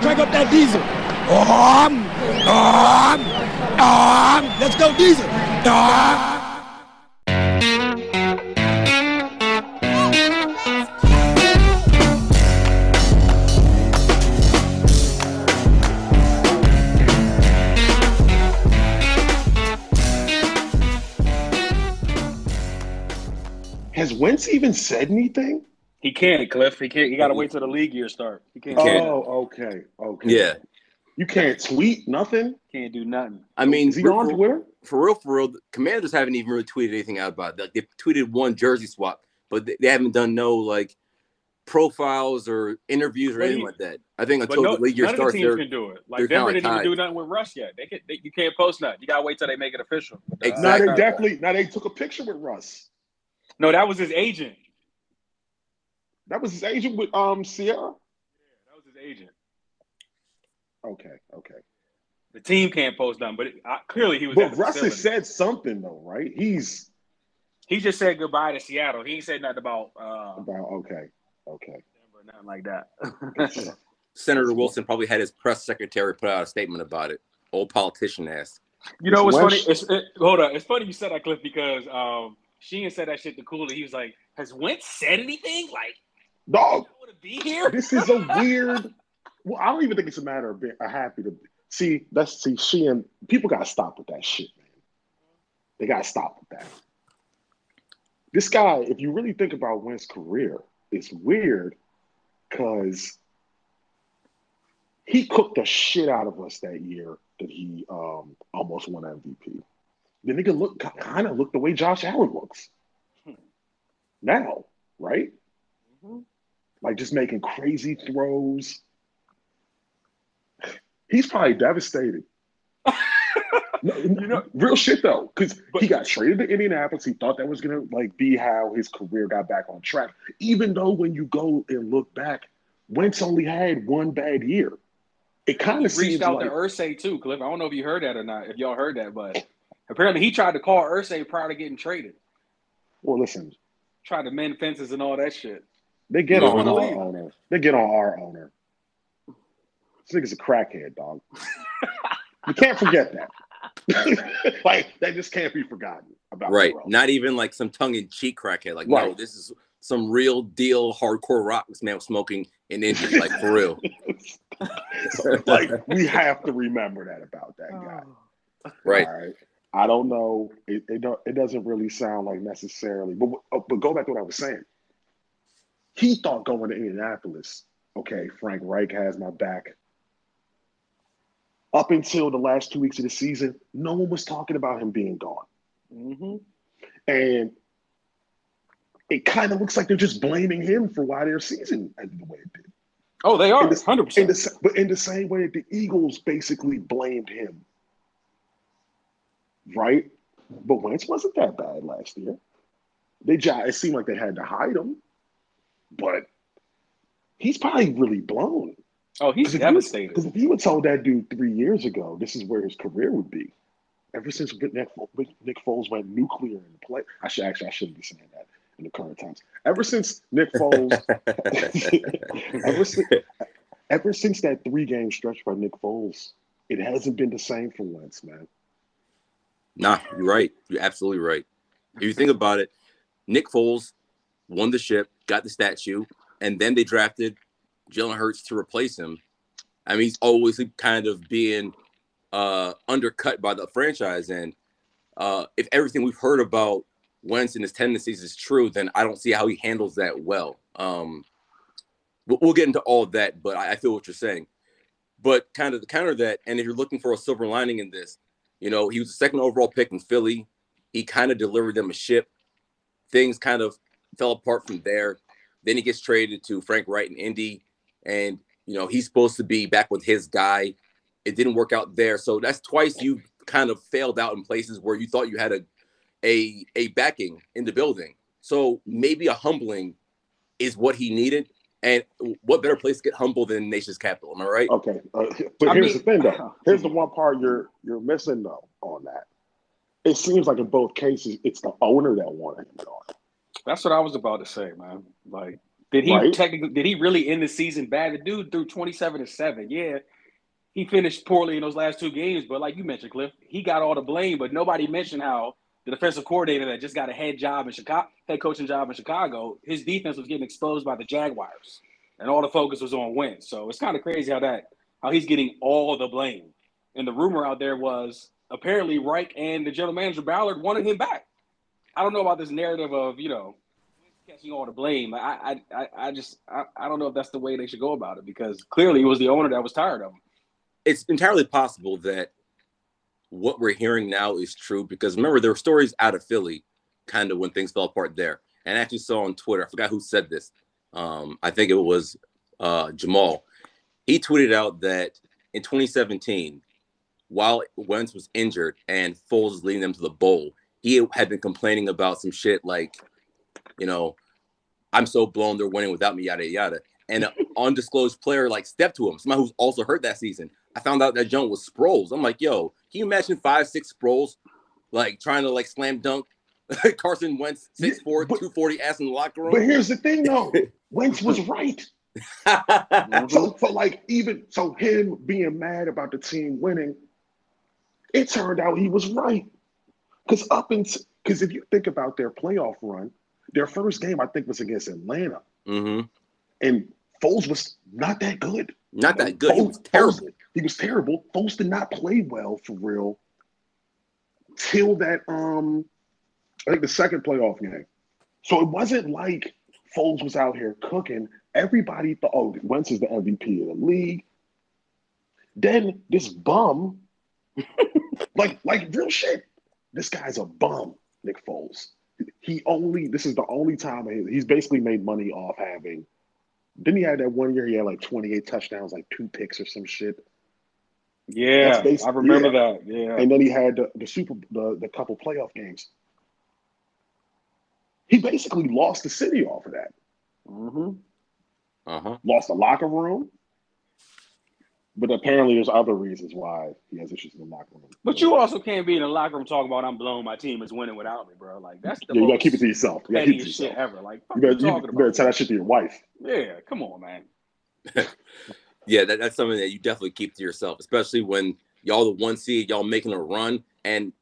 Crank up that diesel. Um, um, um, let's go diesel. Um. Has Wentz even said anything? He can't, Cliff. He can't. He got to wait till the league year start. He can't. can't. Oh, okay, okay. Yeah. You can't tweet nothing. Can't do nothing. I mean, Is he for, on Twitter? for real, for real, the commanders haven't even really tweeted anything out about it. Like, they tweeted one jersey swap, but they, they haven't done no like profiles or interviews or But anything he- like that. I think until no, the league year none of the starts, teams they're can do it. they're Like kinda Denver didn't even tied. do nothing with Russ yet. They, can, they you can't post nothing. You gotta wait till they make it official. But, uh, Now Exactly. they definitely. Now they took a picture with Russ. No, that was his agent. That was his agent with um Ciara. Yeah, that was his agent. Okay, okay. The team can't post nothing, but it, I, clearly he was. But the Russ has said something though, right? He's he just said goodbye to Seattle. He ain't said nothing about uh, about okay, okay. Denver, nothing like that. Senator Wilson probably had his press secretary put out a statement about it. Old politician ass. You know what's funny? It's, it, hold on. It's funny you said that, Cliff, because um, Sheehan said that shit to Cooley. He was like, "Has Wentz said anything? Like, Dog, to be here." this is a weird. Well, I don't even think it's a matter of being uh, happy to see. That's see, she and people got to stop with that shit, man. They got to stop with that. This guy, if you really think about Wentz's career, it's weird because he cooked the shit out of us that year that he um, almost won MVP. The nigga look kind of look the way Josh Allen looks now, right? Like just making crazy throws. He's probably devastated. No, You know- real shit though, because he got traded to Indianapolis. He thought that was gonna like be how his career got back on track. Even though when you go and look back, Wentz only had one bad year. It kind of seems reached out like to Irsay too, Cliff. I don't know if you heard that or not. If y'all heard that, but apparently he tried to call Irsay prior to getting traded. well, listen, Tried to mend fences and all that shit. They get You on wanna our leave? owner. They get on our owner. This nigga's a crackhead, dog. you can't forget that. like that just can't be forgotten about. Right. Not even like some tongue in cheek crackhead. Like, no, this is some real deal hardcore rock this man was smoking in India. Like, for real. like we have to remember that about that guy. Oh. Right. All right. I don't know. It it, don't, it doesn't really sound like necessarily. But oh, but go back to what I was saying. He thought going to Indianapolis. Okay, Frank Reich has my back. Up until the last two weeks of the season, no one was talking about him being gone, Mm-hmm. and it kind of looks like they're just blaming him for why their season ended the way it did. Oh, they are In the- hundred In percent. the, but in the same way, the Eagles basically blamed him, right? But Wentz wasn't that bad last year. They it seemed like they had to hide him, but he's probably really blown. Oh, he's Because devastated. Because if you had told that dude three years ago, this is where his career would be. Ever since Nick, Nick Foles went nuclear in the play, I should actually I shouldn't be saying that in the current times. Ever since Nick Foles ever, since, ever since that three game stretch by Nick Foles, it hasn't been the same for Wentz, man. Nah, you're right. You're absolutely right. If you think about it, Nick Foles won the ship, got the statue, and then they drafted Jalen Hurts to replace him. I mean, he's always kind of being uh, undercut by the franchise. And uh, if everything we've heard about Wentz and his tendencies is true, then I don't see how he handles that well. Um, we'll, get into all that, but I, I feel what you're saying. But kind of to counter that, and if you're looking for a silver lining in this, you know, he was the second overall pick in Philly. He kind of delivered them a ship. Things kind of fell apart from there. Then he gets traded to Frank Reich in Indy, and you know he's supposed to be back with his guy. It didn't work out there, so that's twice you kind of failed out in places where you thought you had a a a backing in the building. So maybe a humbling is what he needed, and what better place to get humble than nation's capital? Am I right? Okay, uh, but I here's mean- the thing, though. Here's the one part you're you're missing though on that. It seems like in both cases, it's the owner that wanted him gone. That's what I was about to say, man. Like Did he Right. technically? Did he really end the season bad? The dude threw twenty seven to seven. Yeah, he finished poorly in those last two games. But like you mentioned, Cliff, he got all the blame. But nobody mentioned how the defensive coordinator that just got a head job in Chicago, head coaching job in Chicago, his defense was getting exposed by the Jaguars, and all the focus was on Wentz. So it's kind of crazy how that how he's getting all the blame. And the rumor out there was apparently Reich and the general manager Ballard wanted him back. I don't know about this narrative of you know catching all the blame. I I I, just I, I don't know if that's the way they should go about it because clearly it was the owner that was tired of him. it's entirely possible that what we're hearing now is true because remember there were stories out of Philly kind of when things fell apart there. And I actually saw on Twitter, I forgot who said this. Um, I think it was uh, Jamal. He tweeted out that in 2017, while Wentz was injured and Foles was leading them to the bowl, he had been complaining about some shit like, you know, I'm so blown they're winning without me, yada yada. And an undisclosed player like stepped to him, somebody who's also hurt that season. I found out that Joan was Sproles. I'm like, yo, can you imagine five, six Sproles like trying to like slam dunk Carson Wentz, 6'4, Yeah, but- 240 ass in the locker room? But here's the thing, though. Wentz was right. So, so like even so, him being mad about the team winning, it turned out he was right. Because up in because if you think about their playoff run, their first game I think was against Atlanta, hmm and Foles was not that good. Not that good. He was terrible. Foles- he was terrible. Foles did not play well for real till that um I think the second playoff game. So it wasn't like Foles was out here cooking. Everybody thought, oh, Wentz is the MVP of the league. Then this bum, like like real shit. This guy's a bum, Nick Foles. He only this is the only time he's basically made money off having. Didn't he have that one year he had like 28 touchdowns, like two picks or some shit? Yeah, That's basi- I remember yeah. that. Yeah, And then he had the, the super the, the couple playoff games. He basically lost the city off of that. hmm Uh-huh. Lost the locker room. But apparently there's other reasons why he has issues in the locker room. but you also can't be in the locker room talking about I'm blowing My team is winning without me, bro. Like that's the yeah, you gotta keep it to yourself. You gotta keep it to pettiest shit ever. Like You fuck better, you you, better about? tell that shit to your wife. Yeah, come on, man. Yeah, that, that's something that you definitely keep to yourself, especially when y'all the one seed, y'all making a run, and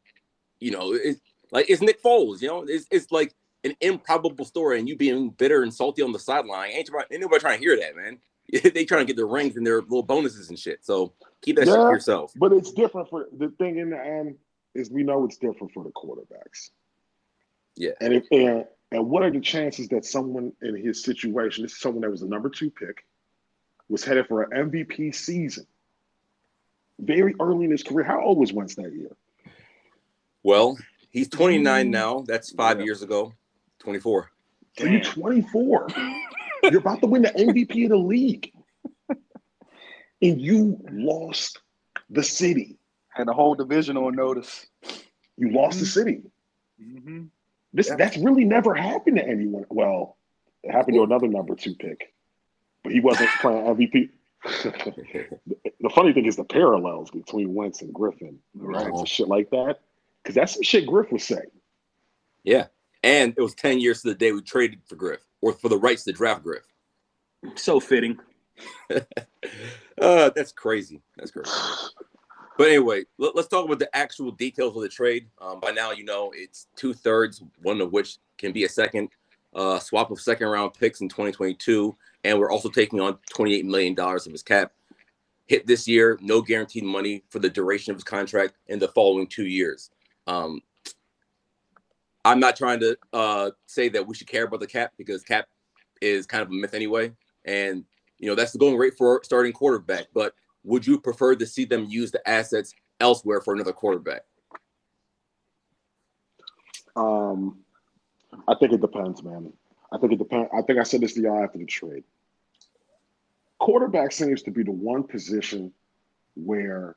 you know, it's like it's Nick Foles. You know, it's it's like an improbable story, and you being bitter and salty on the sideline. Ain't, nobody- ain't nobody trying to hear that, man. they trying to get their rings and their little bonuses and shit. So keep that shit to yourself. But it's different for the thing in the end is we know it's different for the quarterbacks. Yeah. And if and, and what are the chances that someone in his situation, this is someone that was the number two pick, was headed for an MVP season very early in his career. How old was Wentz that year? Well, he's 29 mm. now. That's five Yeah. years ago. 24. Are you're 24. You're about to win the MVP of the league. And you lost the city. Had the whole division on notice. You lost the city. Mm-hmm. This Yeah. that's really never happened to anyone. Well, it happened to another number two pick, but he wasn't playing MVP. the funny thing is the parallels between Wentz and Griffin, right? So shit like that, because that's some shit Griff was saying. Yeah. And it was 10 years to the day we traded for Griff or for the rights to draft Griff. So fitting. Uh, that's crazy. That's crazy. But anyway, let, us talk about the actual details of the trade. Um, by now, you know it's two thirds, one of which can be a second uh, swap of second round picks in 2022, and we're also taking on 28 million dollars of his cap hit this year. No guaranteed money for the duration of his contract in the following two years. Um, I'm not trying to uh, say that we should care about the cap because cap is kind of a myth anyway, and you know that's the going rate for starting quarterback. But would you prefer to see them use the assets elsewhere for another quarterback? Um, I think it depends, man. I think it depends. I think I said this to y'all after the trade. Quarterback seems to be the one position where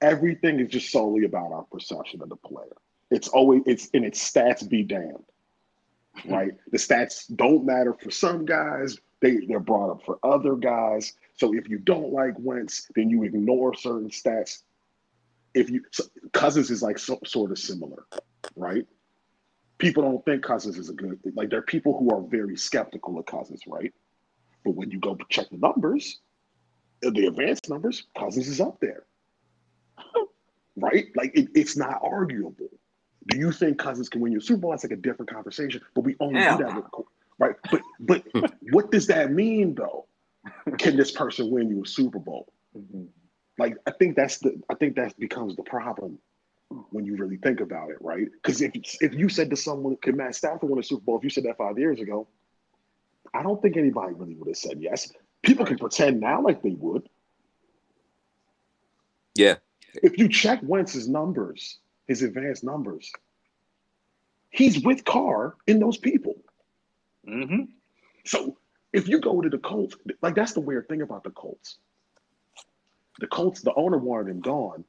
everything is just solely about our perception of the player. It's always it's and its stats be damned. Right? the stats don't matter for some guys. They they're brought up for other guys. So if you don't like Wentz, then you ignore certain stats. If you so Cousins is like so, sort of similar, right? people don't think Cousins is a good thing. like there are people who are very skeptical of Cousins, right? But when you go check the numbers, uh, the advanced numbers, Cousins is up there. Right? Like it, it's not arguable. Do you think Cousins can win you a Super Bowl? That's like a different conversation. But we only Hell do that with right. But but hmm. what does that mean though? Can this person win you a Super Bowl? Mm-hmm. Like I think that's the I think that becomes the problem when you really think about it, right? Because if if you said to someone, "Could Matt Stafford win a Super Bowl?" If you said that five years ago, I don't think anybody really would have said yes. People can pretend now like they would. Yeah. If you check Wentz's numbers, his advanced numbers, he's with Carr in those people. Mm-hmm. So if you go to the Colts, like that's the weird thing about the Colts. The Colts, the owner wanted him gone.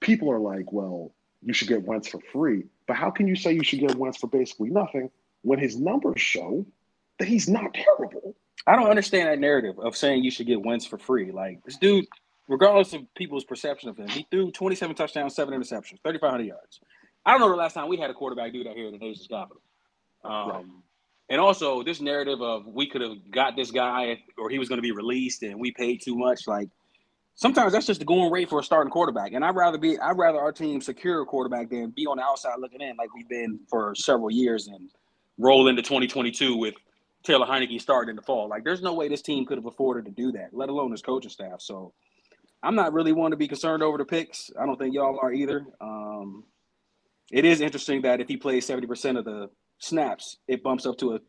People are like, well, you should get Wentz for free. But how can you say you should get Wentz for basically nothing when his numbers show that he's not terrible? I don't understand that narrative of saying you should get Wentz for free. Like this dude, regardless of people's perception of him, he threw 27 touchdowns, seven interceptions, 3,500 yards. I don't know the last time we had a quarterback do that here in the nation's capital. Um, Right. And also, this narrative of we could have got this guy or he was going to be released and we paid too much. Like sometimes that's just the going rate for a starting quarterback. And I'd rather be, I'd rather our team secure a quarterback than be on the outside looking in like we've been for several years and roll into 2022 with Taylor Heinicke starting in the fall. Like, there's no way this team could have afforded to do that, let alone his coaching staff. So, I'm not really one to be concerned over the picks. I don't think y'all are either. Um, it is interesting that if he plays 70% of the snaps, it bumps up to a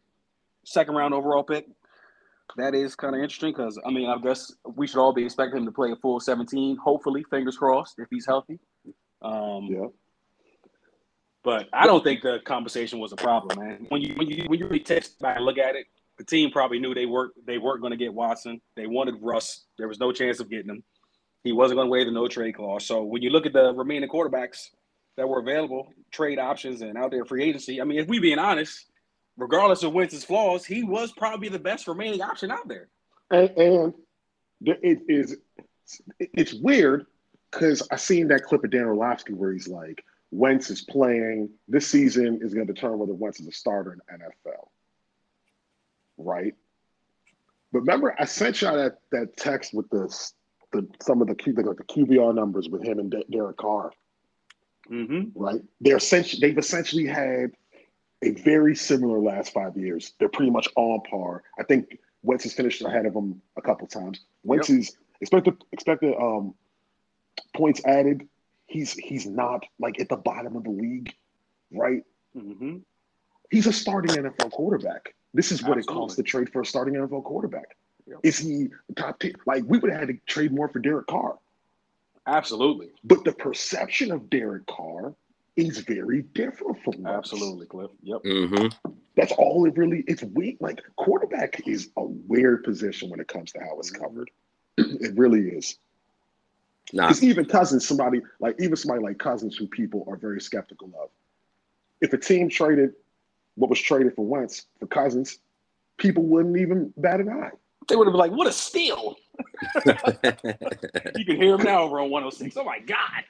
second round overall pick. That is kind of interesting because, I mean, I guess we should all be expecting him to play a full 17, hopefully, fingers crossed, if he's healthy. Um, Yeah. but I don't think the conversation was a problem, man. When you when you when you really take back and look at it, the team probably knew they weren't they weren't going to get Watson. They wanted Russ. There was no chance of getting him. He wasn't going to waive the no trade clause. So when you look at the remaining quarterbacks that were available, trade options and out there free agency, I mean, if we being honest, regardless of Wentz's flaws, he was probably the best remaining option out there. And, and it is it's weird because I seen that clip of Dan Orlovsky where he's like, Wentz is playing this season is going to determine whether Wentz is a starter in NFL. Right? But remember, I sent y'all that, that text with this the some of the Q the, the QBR numbers with him and De- Derek Carr, Mm-hmm. right? They're essentially they've essentially had a very similar last five years. They're pretty much on par. I think Wentz has finished ahead of them a couple times. Wentz is expected expected um, points added. He's he's not like at the bottom of the league, right? Mm-hmm. He's a starting NFL quarterback. This is what it costs to trade for a starting NFL quarterback. Yep. Is he top ten? Like we would have had to trade more for Derek Carr, Absolutely. but the perception of Derek Carr is very different from Wentz. Absolutely, Cliff. Yep. Mm-hmm. That's all it really. It's weak. Like quarterback is a weird position when it comes to how it's covered. it really is. Nah. Because even Cousins, somebody like even somebody like Cousins, who people are very skeptical of. If a team traded what was traded for Wentz for Cousins, people wouldn't even bat an eye. They would have been like, "What a steal!" You can hear him now over on 106. Oh my god!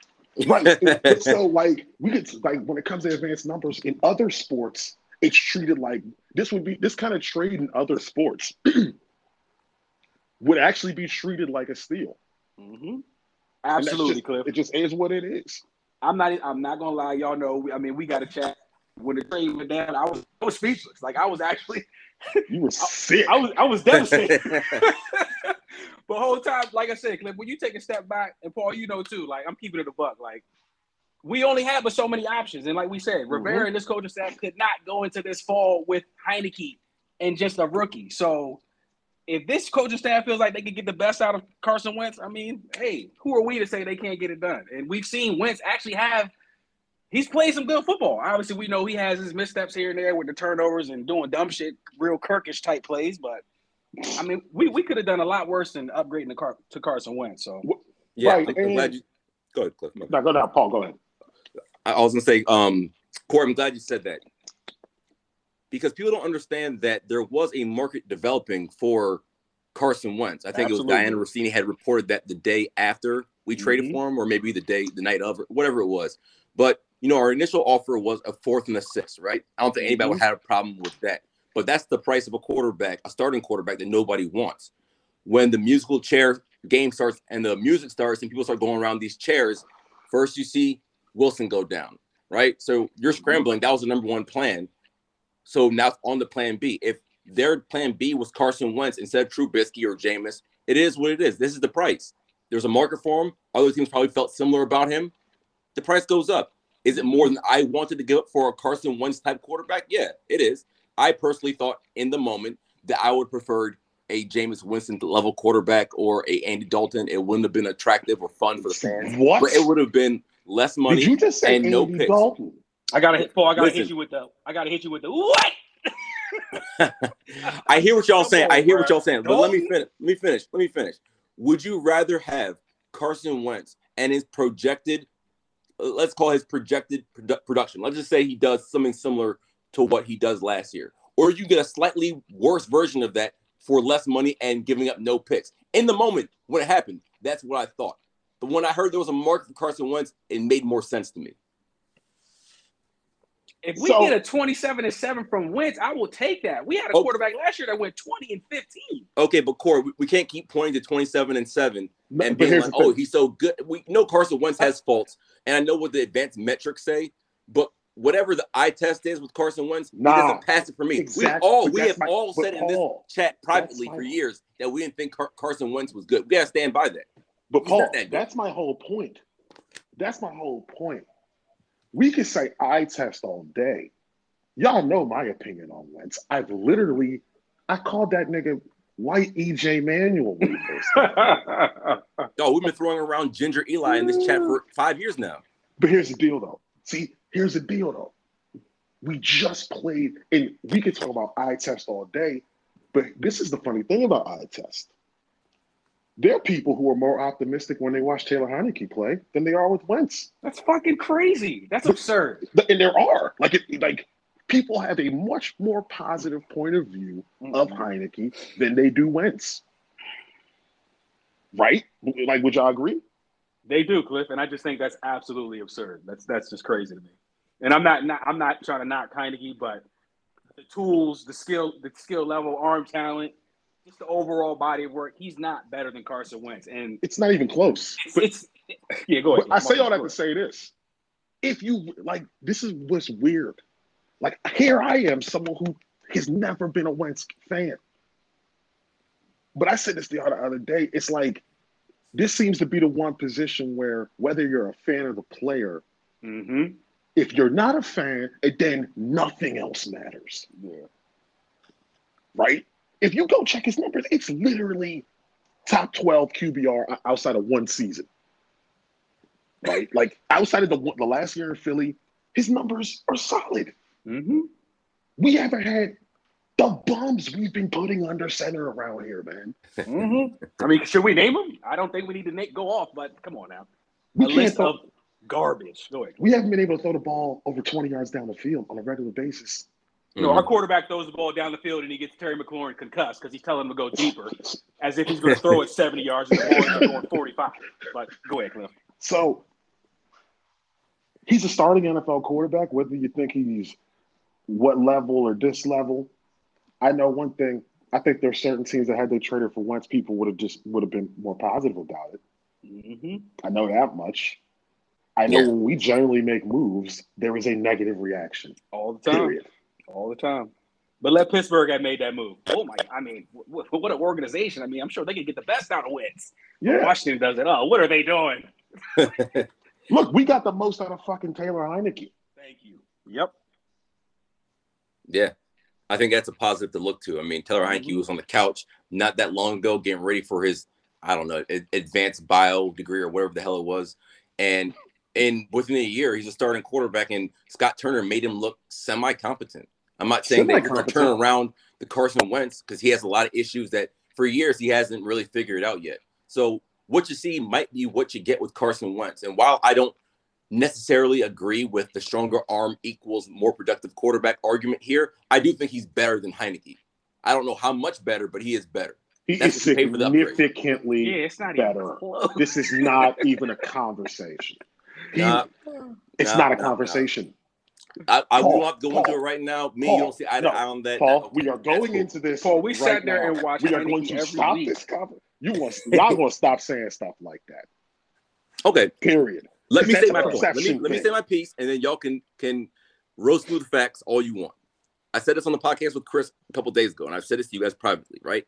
Right. so like we get like when it comes to advanced numbers in other sports, it's treated like this would be this kind of trade in other sports would actually be treated like a steal. Mm-hmm. Absolutely, just- Cliff. It just is what it is. I'm not. I'm not gonna lie. Y'all know. I mean, we got to chat. When the train went down, I was. I was speechless. Like I was actually. You were sick. I was. I was devastated. but whole time, like I said, Cliff, when you take a step back, and Paul, you know too. Like I'm keeping it a buck. Like we only have but so many options, and like we said, mm-hmm. Rivera and this coaching staff could not go into this fall with Heinicke and just a rookie. So if this coaching staff feels like they can get the best out of Carson Wentz, I mean, hey, who are we to say they can't get it done? And we've seen Wentz actually have. He's played some good football. Obviously, we know he has his missteps here and there with the turnovers and doing dumb shit, real Kirkish type plays. But I mean, we, we could have done a lot worse than upgrading the car to Carson Wentz. So yeah, Right, I'm and- glad you. Go ahead, Cliff. My no, go down, Paul. Go ahead. I I was gonna say, um, Corey, I'm glad you said that because people don't understand that there was a market developing for Carson Wentz. I think it was Dianna Russini had reported that the day after we traded Mhm. for him, or maybe the day, the night of, or whatever it was. But you know, our initial offer was a fourth and a sixth, right? I don't think anybody would mm-hmm. have a problem with that. But that's the price of a quarterback, a starting quarterback that nobody wants. When the musical chair game starts and the music starts and people start going around these chairs, first you see Wilson go down, right? So you're mm-hmm. scrambling. That was the number one plan. So now it's on the plan B. If their plan B was Carson Wentz instead of Trubisky or Jameis, it is what it is. This is the price. There's a market for him. Other teams probably felt similar about him. The price goes up. Is it more than I wanted to give up for a Carson Wentz type quarterback? Yeah, it is. I personally thought in the moment that I would preferred a Jameis Winston level quarterback or a Andy Dalton. It wouldn't have been attractive or fun for the fans. What? But it would have been less money Did you just say and no Andy picks. Dalton? I gotta hit Paul. I gotta Listen. hit you with the. I gotta hit you with the what? I hear what y'all saying. I hear what y'all saying. But let me finish. Let me finish. Let me finish. Would you rather have Carson Wentz and his projected, Uh, let's call his projected produ- production? Let's just say he does something similar to what he does last year, or you get a slightly worse version of that for less money and giving up no picks. In the moment when it happened, that's what I thought. But when I heard there was a market for Carson Wentz, it made more sense to me. If we So- get a 27 and 7 from Wentz, I will take that. We had a Oh. quarterback last year that went 20 and 15. Okay, but Corey, we, we can't keep pointing to 27 and 7 No, and being like, oh, he's so good. We know Carson Wentz has faults, and I know what the advanced metrics say, but whatever the eye test is with Carson Wentz, he Nah, doesn't pass it for me. exactly, We all we have my- all said in this chat privately for years that we didn't think Car- Carson Wentz was good. We gotta stand by that. But Paul, that that's my whole point. That's my whole point. We could say eye test all day. Y'all know my opinion on Wentz. I've literally, I called that nigga white EJ Manuel when he first started. Oh, we've been throwing around Ginger Eli in this chat for five years now. But here's the deal, though. See, here's the deal, though. We just played, and we could talk about eye test all day, but this is the funny thing about eye test. There are people who are more optimistic when they watch Taylor Heinicke play than they are with Wentz. That's fucking crazy. That's absurd. And there are like it, like people have a much more positive point of view mm-hmm. of Heinicke than they do Wentz. Right? Like, would y'all agree? They do, Cliff, and I just think that's absolutely absurd. That's that's just crazy to me. And I'm not, not I'm not trying to knock Heinicke, but the tools, the skill, the skill level, arm talent, just the overall body of work, he's not better than Carson Wentz. And It's not even close. it's, But, it's yeah, go ahead. I say all that to say this: if you like, this is what's weird. Like, here I am, someone who has never been a Wentz fan. But I said this the other, other day. It's like this seems to be the one position where whether you're a fan of the player Mhm. if you're not a fan, then nothing else matters, Yeah. right? If you go check his numbers, it's literally top 12 QBR outside of one season, right? like outside of the, the last year in Philly, his numbers are solid. Mhm. We haven't had the bums we've been putting under center around here, man. Mhm. I mean, should we name them? I don't think we need to na- go off, but come on now. We a can't list throw, of garbage. Go ahead. we haven't been able to throw the ball over 20 yards down the field on a regular basis. You know, Mhm. our quarterback throws the ball down the field and he gets Terry McLaurin concussed because he's telling him to go deeper, as if he's going to throw it 70 yards and the ball is going 45. But go ahead, Cliff. So he's a starting NFL quarterback, whether you think he's what level or this level. I know one thing. I think there are certain teams that had they traded for Wentz, people would have just would have been more positive about it. Mm-hmm. I know that much. I know Yeah. when we generally make moves, there is a negative reaction. All the time. Period. All the time. But let Pittsburgh have made that move. Oh my! I mean, what, what an organization! I mean, I'm sure they could get the best out of Wentz. Yeah. Washington does it. Oh, what are they doing? Look, we got the most out of fucking Taylor Heinicke. Thank you. Yep. Yeah. I think that's a positive to look to. I mean, Taylor Heinicke Mhm. was on the couch not that long ago getting ready for his, I don't know, advanced bio degree or whatever the hell it was. And and within a year, he's a starting quarterback, and Scott Turner made him look semi-competent. I'm not saying that he's going to turn around the Carson Wentz because he has a lot of issues that for years he hasn't really figured out yet. So what you see might be what you get with Carson Wentz. And while I don't necessarily agree with the stronger arm equals more productive quarterback argument here, I do think he's better than Heinicke. I don't know how much better, but he is better. He That's is what you pay for the upgrade. significantly Yeah, it's not better. even close. This is not even a conversation. He, Nah, it's nah, not a nah, conversation. I, I Paul, will not go into it right now. Me, Paul, you don't see eye to no, eye on that. Paul, that- we are going cool. into this. Paul, we right sat there now. and watched We are going to stop week. this conversation. You want y'all going to stop saying stuff like that? Okay, Period. Let me say my point. Let me let me say my piece, and then y'all can can roast through the facts all you want. I said this on the podcast with Chris a couple days ago, and I've said this to you guys privately, right?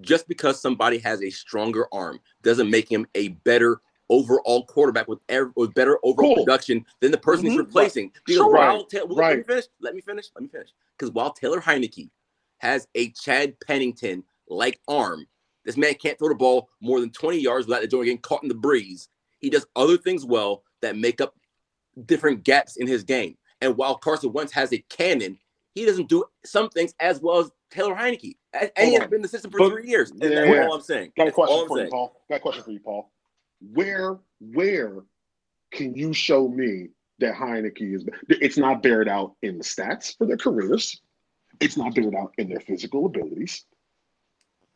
Just because somebody has a stronger arm doesn't make him a better overall quarterback with, ev- with better overall Cool. production than the person he's Mhm. replacing. Because Sure. while Right. Ta- let me finish, let me finish, let me finish. Because while Taylor Heinicke has a Chad Pennington like arm, this man can't throw the ball more than 20 yards without the door getting caught in the breeze. He does other things well that make up different gaps in his game. And while Carson Wentz has a cannon, he doesn't do some things as well as Taylor Heinicke. And and he has on. been in the system for But- three years. And that's yeah. all I'm saying. Got a question for you. Paul. Got a question for you, Paul. Where, where can you show me that Heinicke is? It's not bared out in the stats for their careers. It's not bared out in their physical abilities.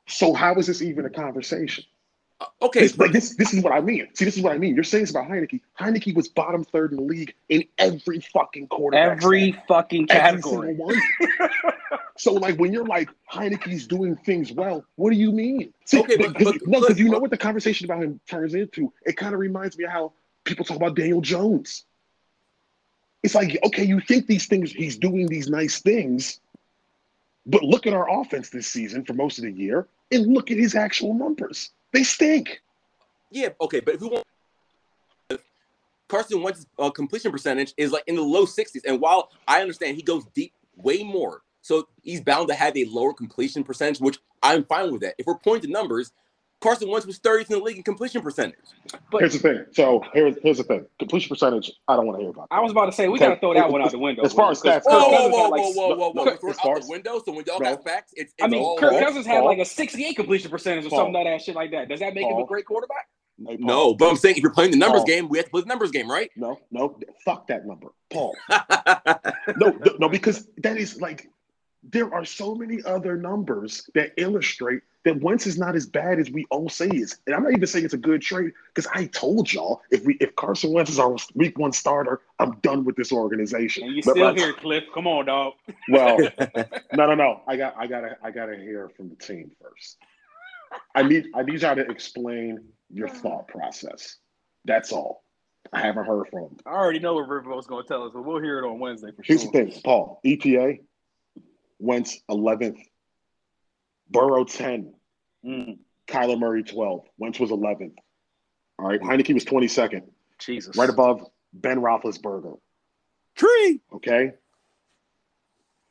So how is this even a conversation? Uh, Okay, This, like this, this is what I mean. See, this is what I mean. You're saying this about Heinicke. Heinicke was bottom third in the league in every fucking quarterback. Every stat. fucking Every category. single one. so, like, when you're like Heinicke's doing things well, what do you mean? See, Okay, but- because- but- no, because you know what the conversation about him turns into. It kind of reminds me of how people talk about Daniel Jones. It's like, okay, you think these things, he's doing these nice things, but look at our offense this season for most of the year, and look at his actual numbers. They stink. Yeah, okay, but if we want Carson Wentz's uh, completion percentage is like in the low 60s, and while I understand he goes deep way more, so he's bound to have a lower completion percentage, which I'm fine with that. If we're pointing to numbers, Carson Wentz was 30th in the league in completion percentage. But- here's the thing. So here's here's the thing. Completion percentage. I don't want to hear about. It. I was about to say we Okay. gotta throw that one out the window. As far as stats Kirk go- Whoa, whoa, whoa, whoa, whoa, whoa, whoa! Look, We're as out the window, so when y'all No. got facts, it's, it's I mean, all Kirk Paul, Cousins had Paul. like a 68 completion percentage or Paul. something like that shit like that. Does that make him a great quarterback? Hey, Paul. No, but I'm saying if you're playing the numbers Paul. game, we have to play the numbers game, right? No, no, fuck that number, Paul. No, no, because that is like there are so many other numbers that illustrate that Wentz is not as bad as we all say he is. And I'm not even saying it's a good trade because I told y'all if we if Carson Wentz is our week one starter, I'm done with this organization. And you But still by- here, Cliff. Come on, dog. Well, no, no, no. I got, I gotta, I gotta hear from the team first. I need, I need y'all to explain your thought process. That's all. I haven't heard from. 'em. I already know what Riverboat's gonna tell us, but we'll hear it on Wednesday for sure. Here's the thing, Paul. EPA, Wentz 11th, Burrow 10, Mm, Kyler Murray 12. Wentz was 11th. All right, Heinicke was 22nd, Jesus. right above Ben Roethlisberger. Tree. Okay.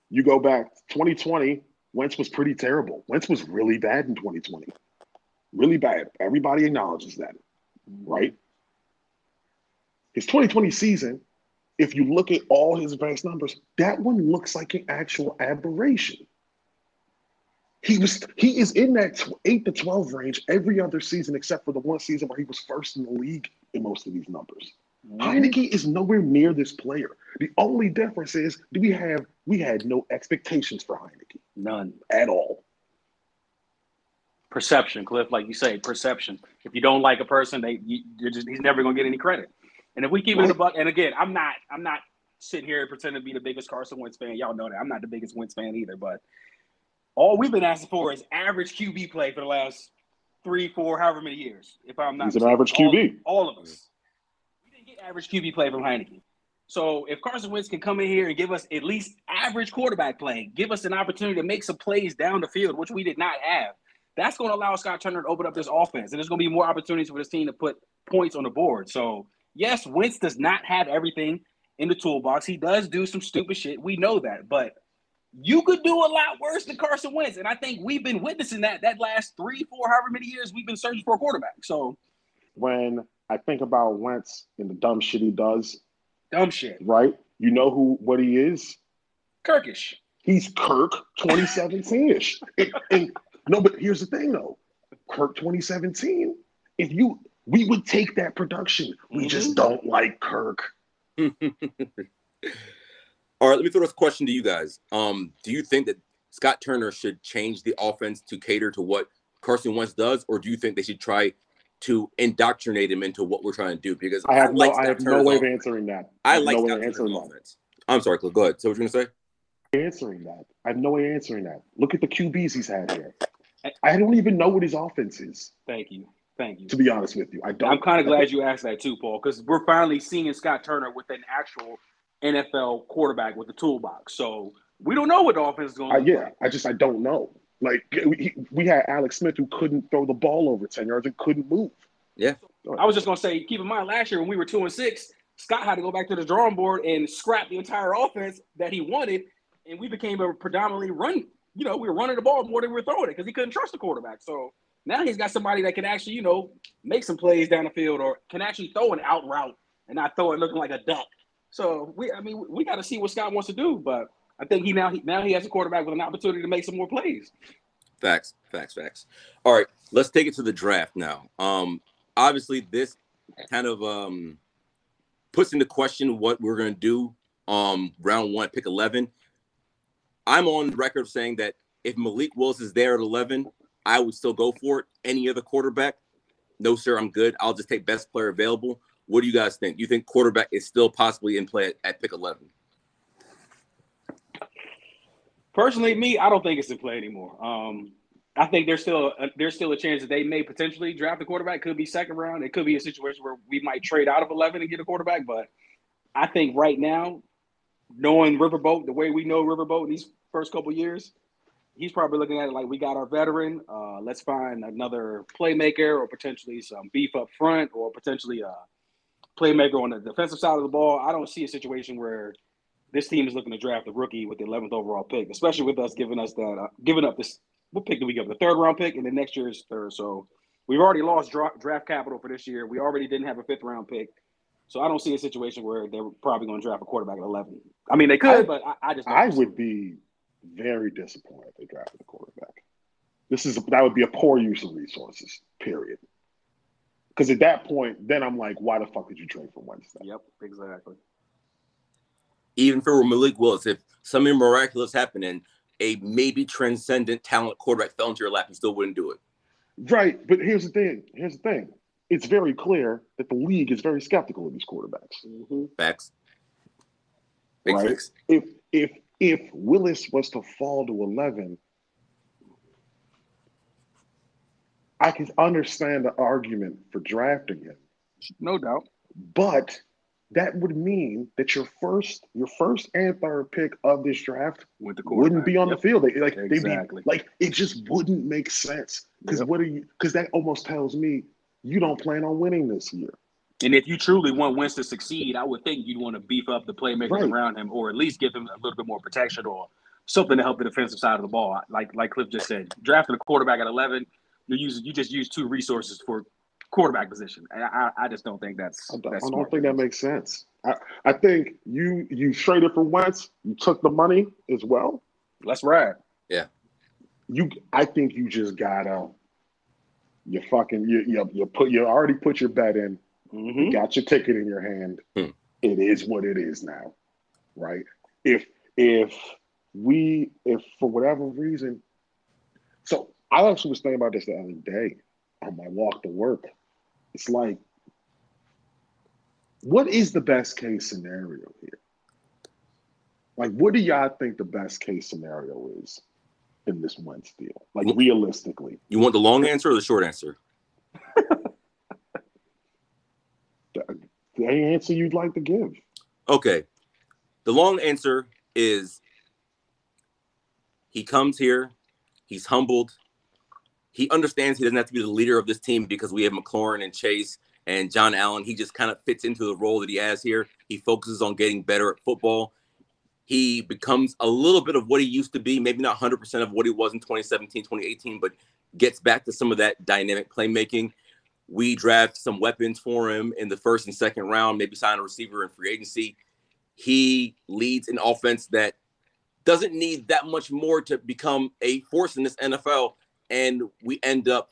You go back 2020, Wentz was pretty terrible. Wentz was really bad in 2020. Really bad. Everybody acknowledges that, right? His 2020 season, if you look at all his advanced numbers, that one looks like an actual aberration. He was he is in that 8 to 12 range every other season except for the one season where he was first in the league in most of these numbers. Heinicke is nowhere near this player. The only difference is do we have we had no expectations for Heineke None. at all. Perception, Cliff, like you say, perception. If you don't like a person, they you, you're just, he's never gonna get any credit. And if we keep it in the buck, and again, I'm not, I'm not sitting here pretending to be the biggest Carson Wentz fan. Y'all know that I'm not the biggest Wentz fan either. But all we've been asking for is average QB play for the last three, four, however many years. If I'm not, He's an average QB. All, of us. We didn't get average QB play from Heinicke. So if Carson Wentz can come in here and give us at least average quarterback play, give us an opportunity to make some plays down the field, which we did not have, that's going to allow Scott Turner to open up this offense, and there's going to be more opportunities for this team to put points on the board. So yes, Wentz does not have everything in the toolbox. He does do some stupid shit. We know that, but you could do a lot worse than Carson Wentz, and I think we've been witnessing that that last three, four, however many years we've been searching for a quarterback. So When I think about Wentz and the dumb shit he does, dumb shit, right? You know who what he is? Kirkish. He's Kirk 2017-ish. and, and no, but here's the thing though. Kirk 2017, if you we would take that production. We Mhm. just don't like Kirk. All right, let me throw this question to you guys. Um, do you think that Scott Turner should change the offense to cater to what Carson Wentz does, or do you think they should try to indoctrinate him into what we're trying to do because I have no, like I have no Turner's way of answering that. I have like no way Scott of Turner's answering that. offense. I'm sorry, Cliff. Go ahead. So what you gonna say? Answering that, I have no way of answering that. Look at the QBs he's had here. I don't even know what his offense is. Thank you. Thank you. To be honest with you, I don't. I'm kind of glad you asked that too, Paul, because we're finally seeing Scott Turner with an actual NFL quarterback with the toolbox. So we don't know what the offense is going I, to yeah, I just I don't know. Like we, we had Alex Smith who couldn't throw the ball over ten yards and couldn't move. Yeah. I was just going to say, keep in mind, last year when we were two and six, Scott had to go back to the drawing board and scrap the entire offense that he wanted, and we became a predominantly run. You know, we were running the ball more than we were throwing it because he couldn't trust the quarterback. So now he's got somebody that can actually, you know, make some plays down the field or can actually throw an out route and not throw it looking like a duck. So we, I mean, we got to see what Scott wants to do, but I think he now he, now he has a quarterback with an opportunity to make some more plays. Facts, facts, facts. All right, let's take it to the draft now. Um, obviously, this kind of um puts into question what we're gonna do um round one, pick eleven. I'm on record saying that if Malik Willis is there at eleven, I would still go for it. Any other quarterback? No, sir, I'm good. I'll just take best player available. What do you guys think? You think quarterback is still possibly in play at, at pick eleven? Personally, me, I don't think it's in play anymore. Um, I think there's still a, there's still a chance that they may potentially draft a quarterback. Could be second round. It could be a situation where we might trade out of eleven and get a quarterback. But I think right now, knowing Riverboat the way we know Riverboat these first couple years, he's probably looking at it like we got our veteran. Uh, let's find another playmaker or potentially some beef up front or potentially a playmaker on the defensive side of the ball. I don't see a situation where this team is looking to draft a rookie with the 11th overall pick, especially with us giving us that, uh, giving up this. What pick do we give? The third round pick, and then next year's third. So we've already lost dra- draft capital for this year. We already didn't have a fifth round pick. So I don't see a situation where they're probably going to draft a quarterback at 11. I mean, they could, I- but I, I just I would be very disappointed if they drafted a quarterback. This is that would be a poor use of resources. Period. Because at that point, then I'm like, why the fuck did you trade for Wednesday? Yep, exactly. even for Malik Willis, if something miraculous happened and a maybe transcendent talent quarterback fell into your lap, you still wouldn't do it. Right, but here's the thing. Here's the thing. It's very clear that the league is very skeptical of these quarterbacks. Mm-hmm. Facts. Big Right. facts. If if if Willis was to fall to eleven, I can understand the argument for drafting him, No doubt. but that would mean that your first your first and third pick of this draft wouldn't be on Yep. the field. They, like Exactly. be like it just wouldn't make sense. Because Yep. what are you? Because that almost tells me you don't plan on winning this year. And if you truly want Wentz to succeed, I would think you'd want to beef up the playmakers Right. around him, or at least give him a little bit more protection or something to help the defensive side of the ball. Like like Cliff just said, drafting a quarterback at eleven, you use you just use two resources for quarterback position. And I, I just don't think that's. I don't, that's I don't think that makes sense. I, I think you you traded for Wentz. You took the money as well. Let's ride. Yeah. You, I think you just gotta. You fucking you you, you put you already put your bet in. Mm-hmm. You got your ticket in your hand. Hmm. It is what it is now, right? If if we if for whatever reason, so I actually was thinking about this the other day on my walk to work. It's like, what is the best case scenario here? Like, what do y'all think the best case scenario is in this Wentz deal? Like, realistically, You want the long answer or the short answer? the, the answer you'd like to give. Okay. The long answer is he comes here, he's humbled, he understands he doesn't have to be the leader of this team because we have McLaurin and Chase and John Allen. He just kind of fits into the role that he has here. He focuses on getting better at football. He becomes a little bit of what he used to be, maybe not 100% of what he was in 2017, 2018, but gets back to some of that dynamic playmaking. We draft some weapons for him in the first and second round, maybe sign a receiver in free agency. He leads an offense that doesn't need that much more to become a force in this NFL. And we end up,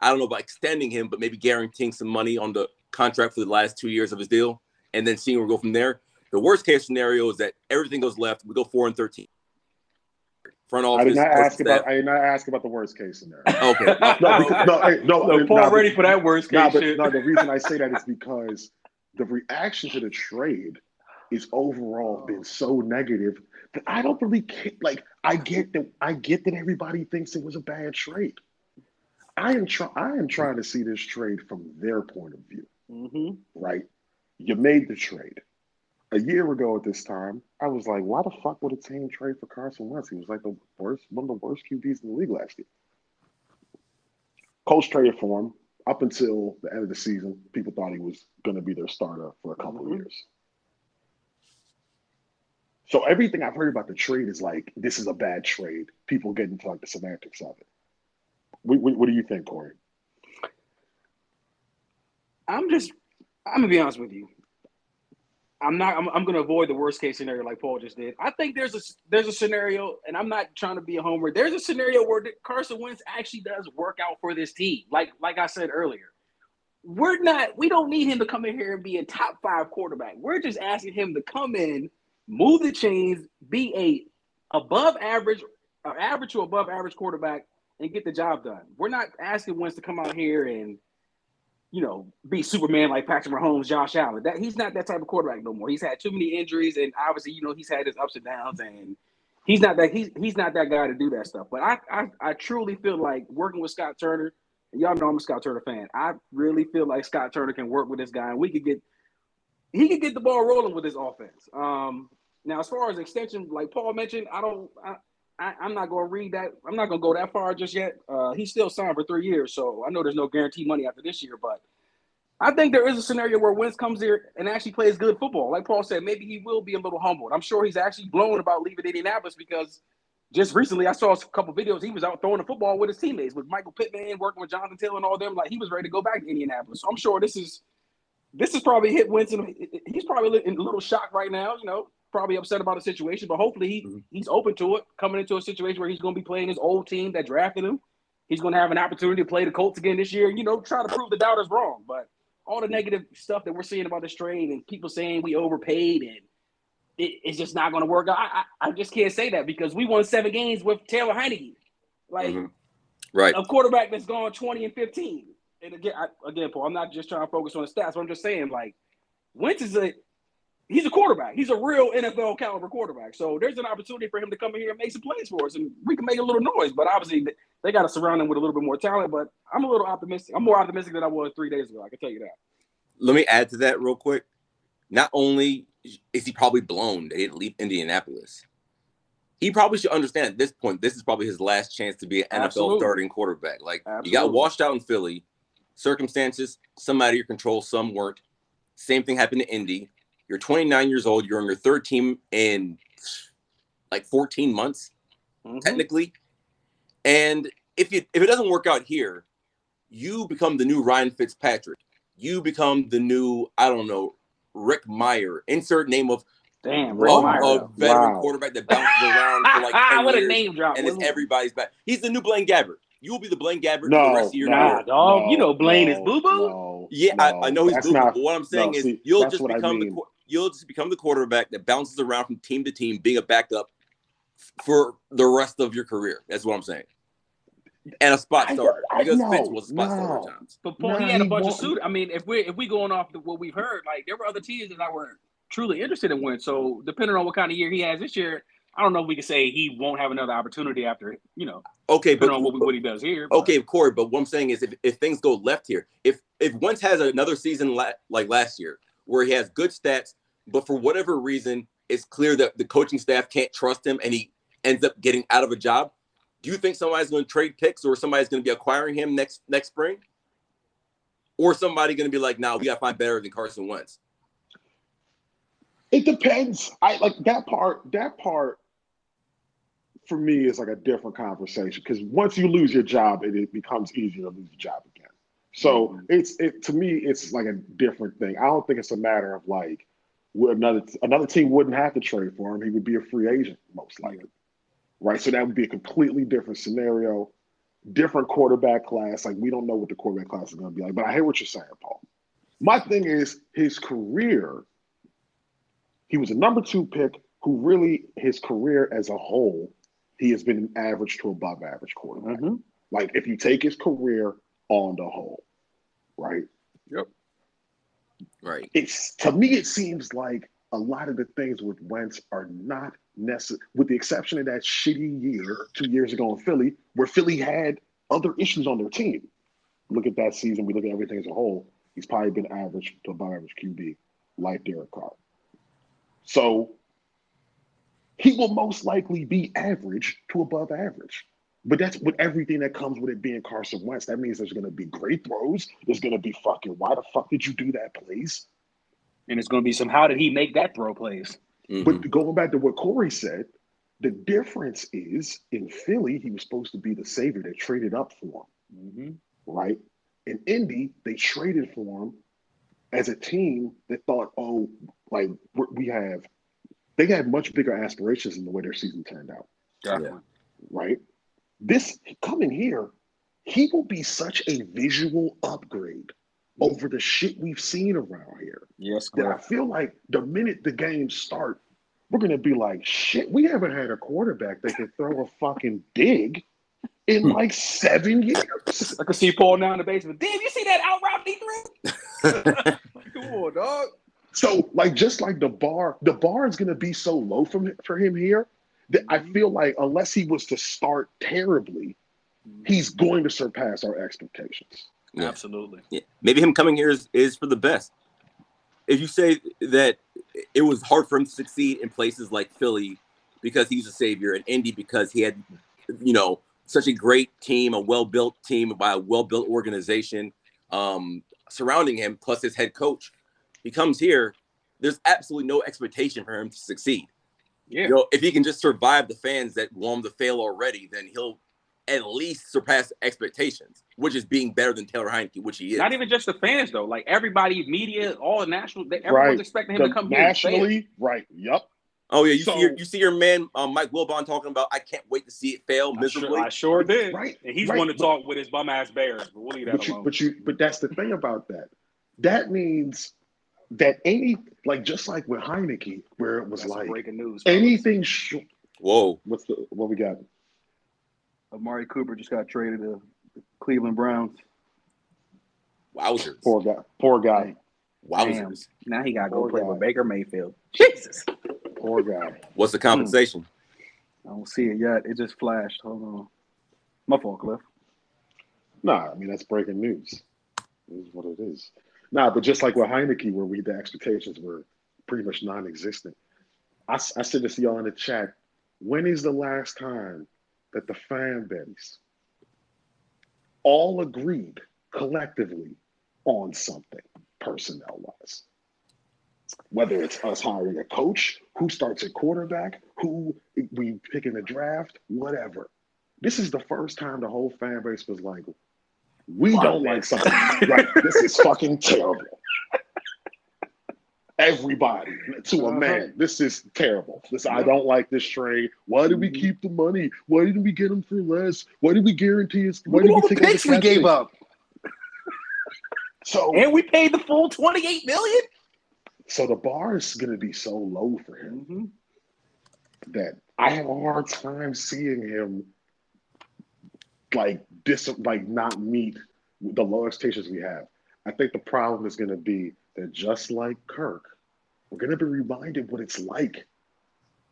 I don't know about extending him, but maybe guaranteeing some money on the contract for the last two years of his deal and then seeing where we go from there. The worst case scenario is that everything goes left. We go four and 13. front office. I office. did not coaching ask about. I did not ask about the worst case scenario. Okay. No, because, no, hey, no, No, no, Paul no, ready for that worst No, case but no, the reason I say that is because the reaction to the trade is overall been so negative I don't really care. Like, I get that I get that everybody thinks it was a bad trade. I am trying. I am trying to see this trade from their point of view. hmm Right? You made the trade a year ago at this time. I was like, why the fuck would a team trade for Carson Wentz? He was like the worst, one of the worst QBs in the league last year. Coach traded for him up until the end of the season. People thought he was going to be their starter for a couple Mhm. of years. So everything I've heard about the trade is like this is a bad trade. People get into like the semantics of it. What, what, what do you think, Corey? I'm just, I'm gonna be honest with you. I'm not. I'm, I'm gonna avoid the worst case scenario like Paul just did. I think there's a there's a scenario, and I'm not trying to be a homer. There's a scenario where Carson Wentz actually does work out for this team. Like like I said earlier, we're not. We don't need him to come in here and be a top five quarterback. We're just asking him to come in, move the chains, be a above average, uh, average to above average quarterback, and get the job done. We're not asking Wentz to come out here and you know, be Superman like Patrick Mahomes, Josh Allen. That he's not that type of quarterback no more. He's had too many injuries, and obviously, you know, he's had his ups and downs, and he's not that he's he's not that guy to do that stuff. But I I, I truly feel like working with Scott Turner. Y'all know I'm a Scott Turner fan. I really feel like Scott Turner can work with this guy, and we could get he could get the ball rolling with his offense. Um, now, as far as extension, like Paul mentioned, I don't. I, I, I'm not going to read that. I'm not going to go that far just yet. Uh, he's still signed for three years, so I know there's no guarantee money after this year. But I think there is a scenario where Wentz comes here and actually plays good football. Like Paul said, maybe he will be a little humbled. I'm sure he's actually blown about leaving Indianapolis because just recently I saw a couple videos. He was out throwing the football with his teammates, with Michael Pittman, working with Jonathan Taylor and all them. Like he was ready to go back to Indianapolis. So I'm sure this is this is probably hit and He's probably in a little shock right now. You know, probably upset about the situation, but hopefully he, Mhm. he's open to it. Coming into a situation where he's going to be playing his old team that drafted him. He's going to have an opportunity to play the Colts again this year. You know, try to prove the doubters wrong. But all the negative stuff that we're seeing about this trade and people saying we overpaid and it, it's just not going to work out. I, I, I just can't say that because we won seven games with Taylor Heinicke, like Mhm. Right. a quarterback that's gone twenty and fifteen. And again, I, again, Paul, I'm not just trying to focus on the stats, but I'm just saying like Wentz is a he's a quarterback. He's a real NFL caliber quarterback. So there's an opportunity for him to come in here and make some plays for us, and we can make a little noise. But obviously, they- got to surround him with a little bit more talent. But I'm a little optimistic. I'm more optimistic than I was three days ago. I can tell you that. Let me add to that real quick. Not only is he probably blown that he didn't leave Indianapolis, he probably should understand at this point, this is probably his last chance to be an NFL Absolutely. starting quarterback. Like you got washed out in Philly, circumstances, some out of your control, some weren't. Same thing happened to Indy. You're 29 years old, you're on your third team in like 14 months, Mhm. technically. And if you if it doesn't work out here, you become the new Ryan Fitzpatrick. You become the new, I don't know, Rick Mirer. Insert name of Damn, a, Rick Mirer. a veteran Wow. quarterback that bounces around for like 10 what a years name drop! and it's everybody's back. He's the new Blaine Gabbert. You will be the Blaine Gabbert for the rest of your no, Nah, career. dog. You know Blaine is boo-boo? no, Yeah, no. I, I know he's That's boo, but what I'm saying no, is see, you'll just what I become the mean. qu- you'll just become the quarterback that bounces around from team to team, being a backup for the rest of your career. That's what I'm saying. And a spot starter I- because no, Fitz was a spot starter no. at times. But Paul, Nah, he had a bunch of won't. suit. I mean, if we if we going off the, what we've heard, like there were other teams that I were truly interested in win. So depending on what kind of year he has this year, I don't know if we can say he won't have another opportunity after you know Okay, but depending on what, we, what he does here. but- Okay, Corey, but what I'm saying is if, if things go left here, if if Wentz has another season la- like last year where he has good stats, but for whatever reason it's clear that the coaching staff can't trust him and he ends up getting out of a job, do you think somebody's going to trade picks or somebody's going to be acquiring him next next spring? Or somebody going to be like, "Nah, we got to find better than Carson Wentz." It depends. I like that part. That part for me is like a different conversation because once you lose your job, it, it becomes easier to lose your job again. So Mhm. it's it to me, it's like a different thing. I don't think it's a matter of like another another team wouldn't have to trade for him. He would be a free agent most likely, right? So that would be a completely different scenario, different quarterback class. Like we don't know what the quarterback class is going to be like. But I hear what you're saying, Paul. My thing is his career he was a number two pick who really his career as a whole he has been an average to above average quarterback. Mhm. Like if you take his career on the whole, right? Yep. Right. It's to me, it seems like a lot of the things with Wentz are not necessary, with the exception of that shitty year two years ago in Philly, where Philly had other issues on their team. Look at that season. We look at everything as a whole. He's probably been average to above average QB, like Derek Carr. So he will most likely be average to above average. But that's with everything that comes with it being Carson Wentz. That means there's going to be great throws. There's going to be fucking, why the fuck did you do that, please? And it's going to be some. How did he make that throw plays? Mhm. But going back to what Corey said, the difference is in Philly, he was supposed to be the savior. that traded up for him, Mm-hmm. right? In Indy, they traded for him as a team that thought, oh, like we're- have, they had much bigger aspirations than the way their season turned out, Definitely. right? This coming here, he will be such a visual upgrade over the shit we've seen around here. Yes, that I feel like the minute the games start, we're gonna be like, shit, we haven't had a quarterback that can throw a fucking dig in Hmm. like seven years. I can see Paul now in the basement. Damn, you see that out route he threw? Come on, dog. So, like, just like the bar, the bar is gonna be so low from for him here that I feel like unless he was to start terribly, he's going to surpass our expectations. Yeah. Absolutely. Yeah. Maybe him coming here is, is for the best. If you say that it was hard for him to succeed in places like Philly because he's a savior, and Indy because he had, you know, such a great team, a well-built team by a well-built organization um, surrounding him, plus his head coach, he comes here. There's absolutely no expectation for him to succeed. Yeah. You know, if he can just survive the fans that want him to fail already, then he'll at least surpass expectations, which is being better than Taylor Heinicke, which he is. Not even just the fans though. Like everybody, media, all the national, they, everyone's Right. expecting him The- to come here nationally, right? Yup. Oh yeah, you So- see your you see your man um, Mike Wilbon talking about I can't wait to see it fail I sure, miserably. I sure did. Right, And he's right. one to talk with his bum ass bears, but we'll leave that But you, alone. but you, but that's the thing about that. That means that any, like, just like with Heinicke, where it was That's like breaking news. fellas. anything. Sh- Whoa, what's the what we got? Amari Cooper just got traded to the Cleveland Browns. wowzers, Poor guy. Poor guy. wowzers. Now he got to go Poor play guy. with Baker Mayfield. Jesus. Poor guy. What's the compensation? I don't see it yet. It just flashed. Hold on. My fault, Cliff. Nah, I mean that's breaking news. It is what it is. Nah, but just like with Heinicke, where we the expectations were pretty much non-existent. I said this to y'all in the chat. When is the last time that the fan base all agreed collectively on something personnel wise? Whether it's us hiring a coach, who starts at quarterback, who we pick in the draft, whatever. This is the first time the whole fan base was like, we Fuck don't this. like something. right. This is fucking terrible. Everybody to a Uh-huh. man, this is terrible. This I don't like this trade. Why did we Mhm. keep the money? Why didn't we get him for less? Why did we guarantee us? Why Look did all we the take all picks we gave up. So, And we paid the full 28 million. so the bar is going to be so low for him Mm-hmm. that I have a hard time seeing him like dis like not meet the low expectations we have. I think the problem is going to be that just like Kirk, we're going to be reminded what it's like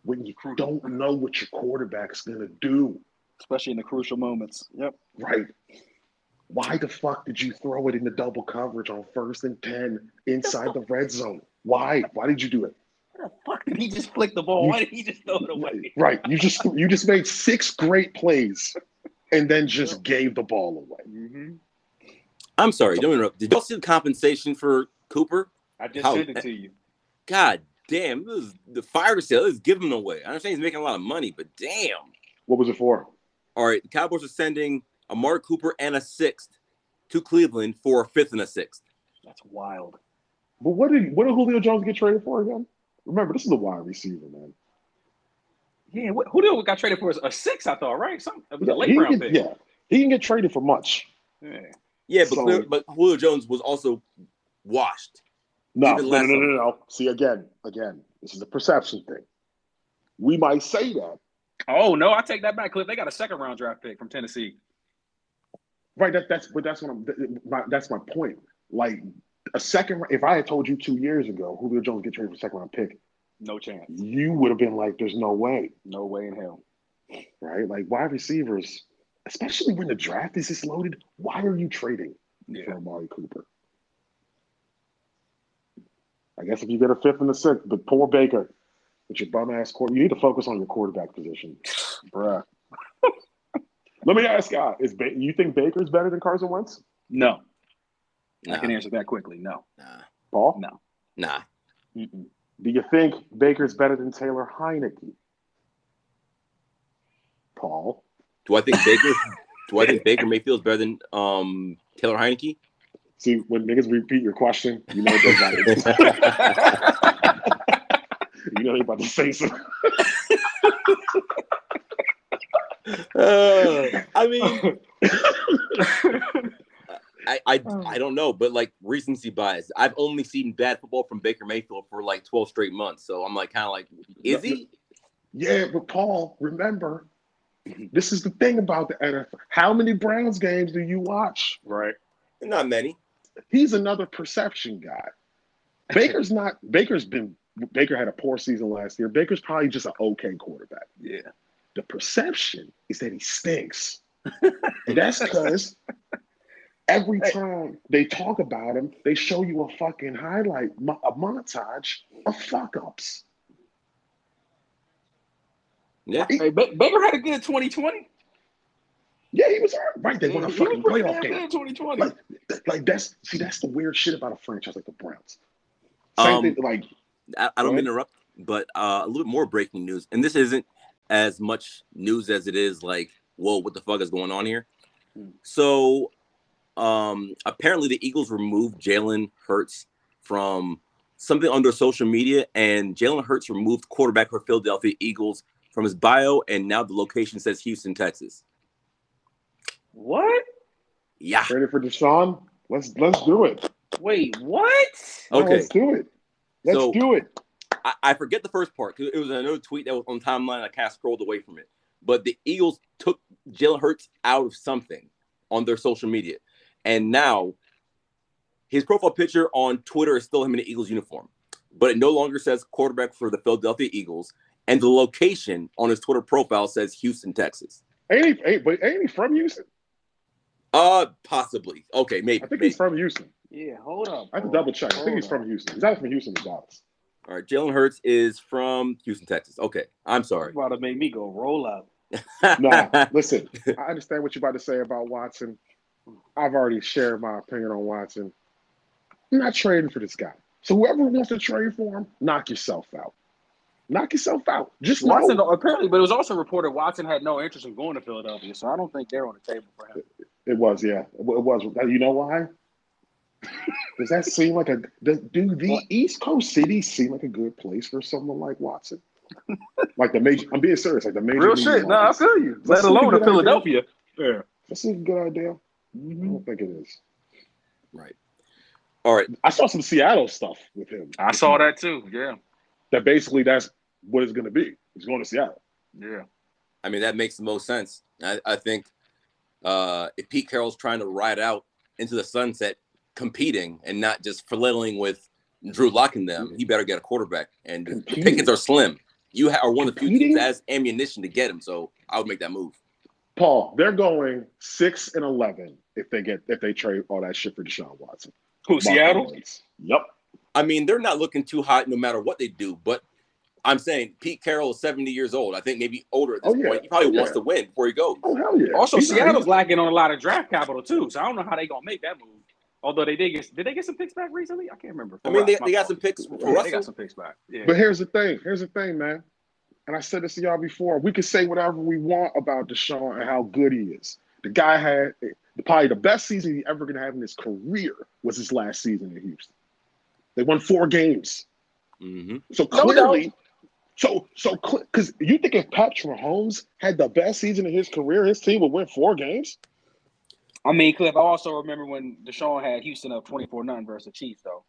when you don't know what your quarterback's going to do. Especially in the crucial moments. Yep. Right? Why the fuck did you throw it in the double coverage on first and ten inside the red zone? Why? Why did you do it? Where the fuck did he just flick the ball? Why did he just throw it away? Right. You just you just made six great plays and then just gave the ball away. Mm-hmm. I'm sorry, don't interrupt. Did y'all see the compensation for Cooper? I just How- sent it to you. God damn, this is the fire sale. Let's give him away. I understand he's making a lot of money, but damn. What was it for? All right, the Cowboys are sending Amari Cooper and a sixth to Cleveland for a fifth and a sixth. That's wild. But what did what did Julio Jones get traded for again? Remember, this is a wide receiver, man. Yeah, what, who did got traded for a six? I thought right, some it a Yeah, late he, round can, pick. yeah, he can get traded for much. Yeah. Yeah, but So- Julio- but Julio Jones was also washed. No, no, no, no, no, no. See again, again, this is a perception thing. We might say that, Oh no, I take that back, Cliff. They got a second round draft pick from Tennessee. Right. That, that's but that's what I'm. My, that's my point. Like a second. If I had told you two years ago Julio Jones get traded for a second round pick, No chance. you would have been like, "There's no way." No way in hell. Right. Like wide receivers, especially when the draft is this loaded. Why are you trading for Yeah. Amari Cooper? I guess if you get a fifth and a sixth, but poor Baker, with your bum ass quarter, you need to focus on your quarterback position. Bruh. Let me ask you: Is ba- you think Baker's better than Carson Wentz? No. Nah, I can answer that quickly. No. nah, Paul, No. nah. Mm-mm. Do you think Baker's better than Taylor Heinicke? Paul, Do I think Baker? do I think Baker Mayfield's better than um, Taylor Heineke? see when niggas repeat your question, you know what they're about you know they're about to say something. Uh, I mean, I, I oh. I don't know, but like recency bias. I've only seen bad football from Baker Mayfield for like twelve straight months, so I'm like kind of like, is he? Yeah, but Paul, remember, this is the thing about the NFL. How many Browns games do you watch? Right. Not many. He's another perception guy. Baker's not. Baker's been. Baker had a poor season last year. Baker's probably just an okay quarterback. Yeah. The perception is that he stinks. and that's because every time they talk about him, they show you a fucking highlight, a montage of fuck ups. Yeah. Hey, Ba- Baker had a good 2020. Yeah, he was all right. Right, they won a He was fucking pretty playoff damn game. good in 2020. Like, like that's see, that's the weird shit about a franchise like the Browns. Same Um, thing, like I, I don't interrupt, but uh, a little bit more breaking news, and this isn't as much news as it is like, whoa, what the fuck is going on here? Hmm. So, um, apparently the Eagles removed Jalen Hurts from something under social media, and Jalen Hurts removed quarterback for Philadelphia Eagles from his bio, and now the location says Houston, Texas. what? Yeah. ready for Deshaun? Let's let's do it. Wait, what? No, Okay. let's do it. Let's So- do it. I, I forget the first part because it was another tweet that was on timeline. I kind of scrolled away from it. But the Eagles took Jalen Hurts out of something on their social media, and now his profile picture on Twitter is still him in the Eagles uniform, but it no longer says quarterback for the Philadelphia Eagles, and the location on his Twitter profile says Houston, Texas. Ain't he, ain't, but ain't he from Houston? Uh, possibly. Okay, maybe. I think maybe. he's from Houston. Yeah, hold up. I have to double up, check. I think he's up. from Houston. He's either from Houston or Dallas. All right, Jalen Hurts is from Houston, Texas. Okay, I'm sorry. About to make me go roll out. Nah, listen, I understand what you're about to say about Watson. I've already shared my opinion on Watson. I'm not trading for this guy. So whoever wants to trade for him, knock yourself out. Knock yourself out. Just know. Watson apparently, but it was also reported Watson had no interest in going to Philadelphia, so I don't think they're on the table for him. It was, yeah. It was. You know why? Does that seem like a does, do the East Coast cities seem like a good place for someone like Watson? like the major, I'm being serious. Like the major. Real shit. No, I markets. feel you. Let alone a to idea. Philadelphia. Yeah. That's a good idea. I Mm-hmm. don't think it is. right. All right. I saw some Seattle stuff with him. I saw that too. Yeah. That basically that's what it's going to be. He's going to Seattle. Yeah. I mean, that makes the most sense. I, I think uh, if Pete Carroll's trying to ride out into the sunset, competing and not just flailing with Drew Lock in them, he better get a quarterback. And the pickings are slim. You ha- are one of the few teams that has ammunition to get him, so I would make that move. Paul, they're going six and eleven if they get if they trade all that shit for Deshaun Watson. Who, Mark Seattle? my. Yep. I mean, they're not looking too hot no matter what they do, but I'm saying Pete Carroll is 70 years old. I think maybe older at this Oh, yeah. point. He probably Oh, wants to win before he goes. Oh hell yeah. Also, He's not- Seattle's lacking on a lot of draft capital too, so I don't know how they're gonna make that move. Although they did get, did they get some picks back recently? I can't remember. I mean, they, they got some picks for Yeah, they got some picks back. Yeah. But here's the thing. Here's the thing, man. And I said this to y'all before. We can say whatever we want about Deshaun and how good he is. The guy had probably the best season he ever gonna have in his career was his last season in Houston. They won four games. hmm So No clearly, so so because you think if Patrick Mahomes had the best season in his career, his team would win four games. I mean, Cliff. I also remember when Deshaun had Houston up twenty four none versus the Chiefs, though.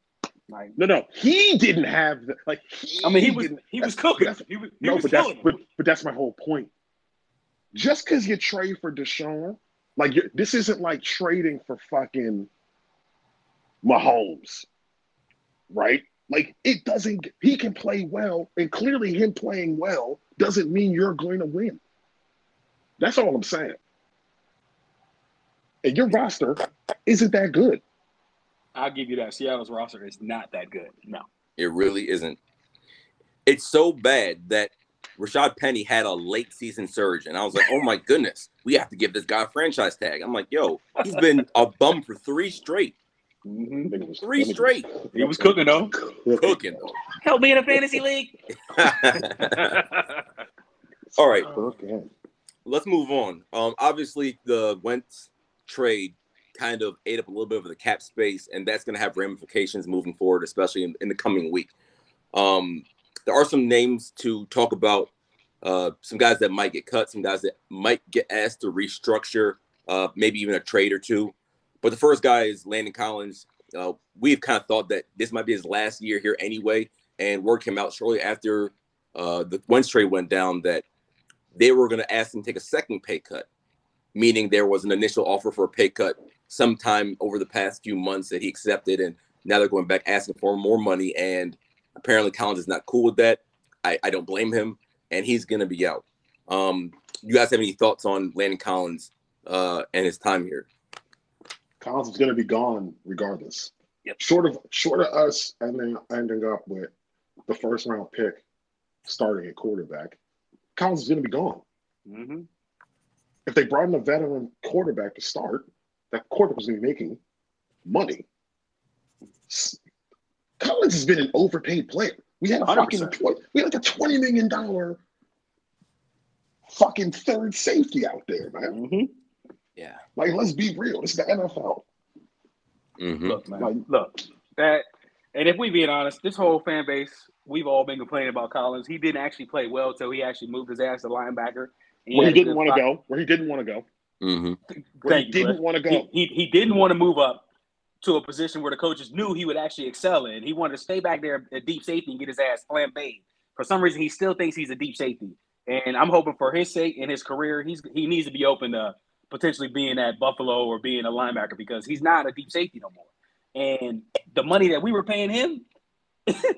Like, No, no, he didn't have the like. He I mean, he was didn't- he was cooking. that's- He was, he No, was but that's but, but that's my whole point. just because you trade for Deshaun, like you're, this isn't like trading for fucking Mahomes, right? Like it doesn't. He can play well, and clearly him playing well doesn't mean you're going to win. That's all I'm saying. And your roster isn't that good. I'll give you that. Seattle's roster is not that good. No. It really isn't. It's so bad that Rashad Penny had a late season surge, and I was like, "Oh my goodness, we have to give this guy a franchise tag." I'm like, "Yo, he's been a bum for three straight, Mm-hmm. Three straight, He was cooking though. cooking Help me in a fantasy league. All right, Cooking. let's move on. Um, obviously, the Wentz trade kind of ate up a little bit of the cap space, and that's going to have ramifications moving forward, especially in, in the coming week. Um, there are some names to talk about. Uh, some guys that might get cut, some guys that might get asked to restructure, uh, maybe even a trade or two. But the first guy is Landon Collins. Uh, we've kind of thought that this might be his last year here anyway, and word came out shortly after uh, the Wentz trade went down that they were going to ask him to take a second pay cut, meaning there was an initial offer for a pay cut sometime over the past few months that he accepted, and now they're going back asking for more money. And apparently, Collins is not cool with that. I, I don't blame him, and he's going to be out. Um, you guys have any thoughts on Landon Collins uh, and his time here? Collins is going to be gone regardless. Yep. Short of short of us ending ending up with the first round pick starting at quarterback, Collins is going to be gone. Mm-hmm. If they brought in a veteran quarterback to start, that quarterback was going to be making money. S- Collins has been an overpaid player. We had a fucking 100%. tw- we had like a twenty million dollar fucking third safety out there, man. Mm-hmm. Yeah. Like, let's be real. This is the NFL. hmm Look, man. Like- look, that, and if we being honest, this whole fan base, we've all been complaining about Collins. He didn't actually play well till he actually moved his ass to linebacker. And Where he had a didn't want to go. Where he didn't want to go. hmm Where Thank he you, didn't want to He, go. he, he didn't want to move up to a position where the coaches knew he would actually excel in. He wanted to stay back there at deep safety and get his ass flambéed. For some reason, he still thinks he's a deep safety. And I'm hoping for his sake and his career, he's he needs to be open to potentially being at Buffalo or being a linebacker because he's not a deep safety no more. And the money that we were paying him,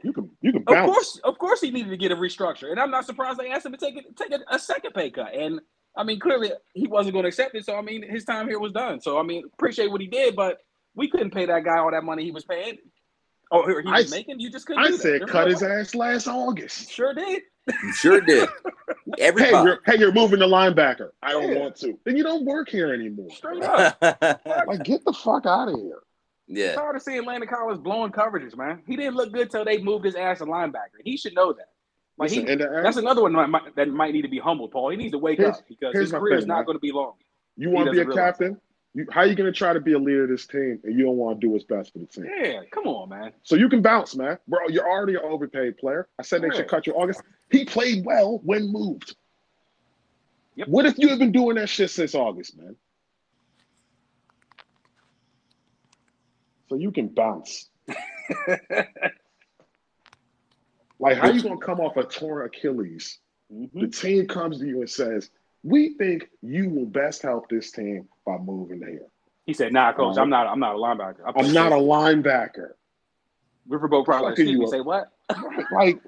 You can you can of course, of course, he needed to get a restructure, and I'm not surprised they asked him to take it, take a, a second pay cut. And I mean, clearly he wasn't going to accept it. So I mean, his time here was done. So I mean, appreciate what he did, but we couldn't pay that guy all that money he was paying. Oh, or he was I- making. You just couldn't. I do said There's cut no his way. ass last August. Sure did. You sure did. Hey, you're, hey, you're moving the linebacker. I don't Yeah. want to. Then you don't work here anymore. Straight up. Like, get the fuck out of here. yeah. Tired of seeing Landon Collins blowing coverages, man. He didn't look good till they moved his ass to linebacker. He should know that. Like he, Listen, and uh, that's another one that might, that might need to be humbled, Paul. He needs to wake Here's- up because his my career is not man. going to be long. you want to be a doesn't captain? You, how you going to try to be a leader of this team and you don't want to do what's best for the team? Yeah, come on, man. So you can bounce, man. Bro, you're already an overpaid player. I said they should cut you August. He played well when moved. Yep. What if you have been doing that shit since August, man? So you can bounce. Like, how you gonna come off a torn Achilles? Mhm. The team comes to you and says, "We think you will best help this team by moving here." He said, "Nah, coach, Right. I'm not. I'm not a linebacker. I play I'm not a linebacker. Riverboat probably. Fucking Excuse you me. Say what? like,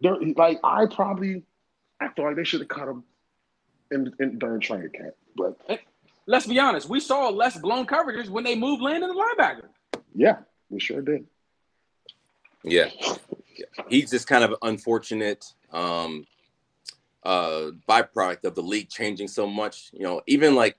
they're, like I probably, I feel like they should have cut him in, in during training camp. But Let's be honest. We saw less blown coverages when they moved Landon to the linebacker. yeah, we sure did. Yeah. Yeah. He's just kind of unfortunate um uh byproduct of the league changing so much. You know, even like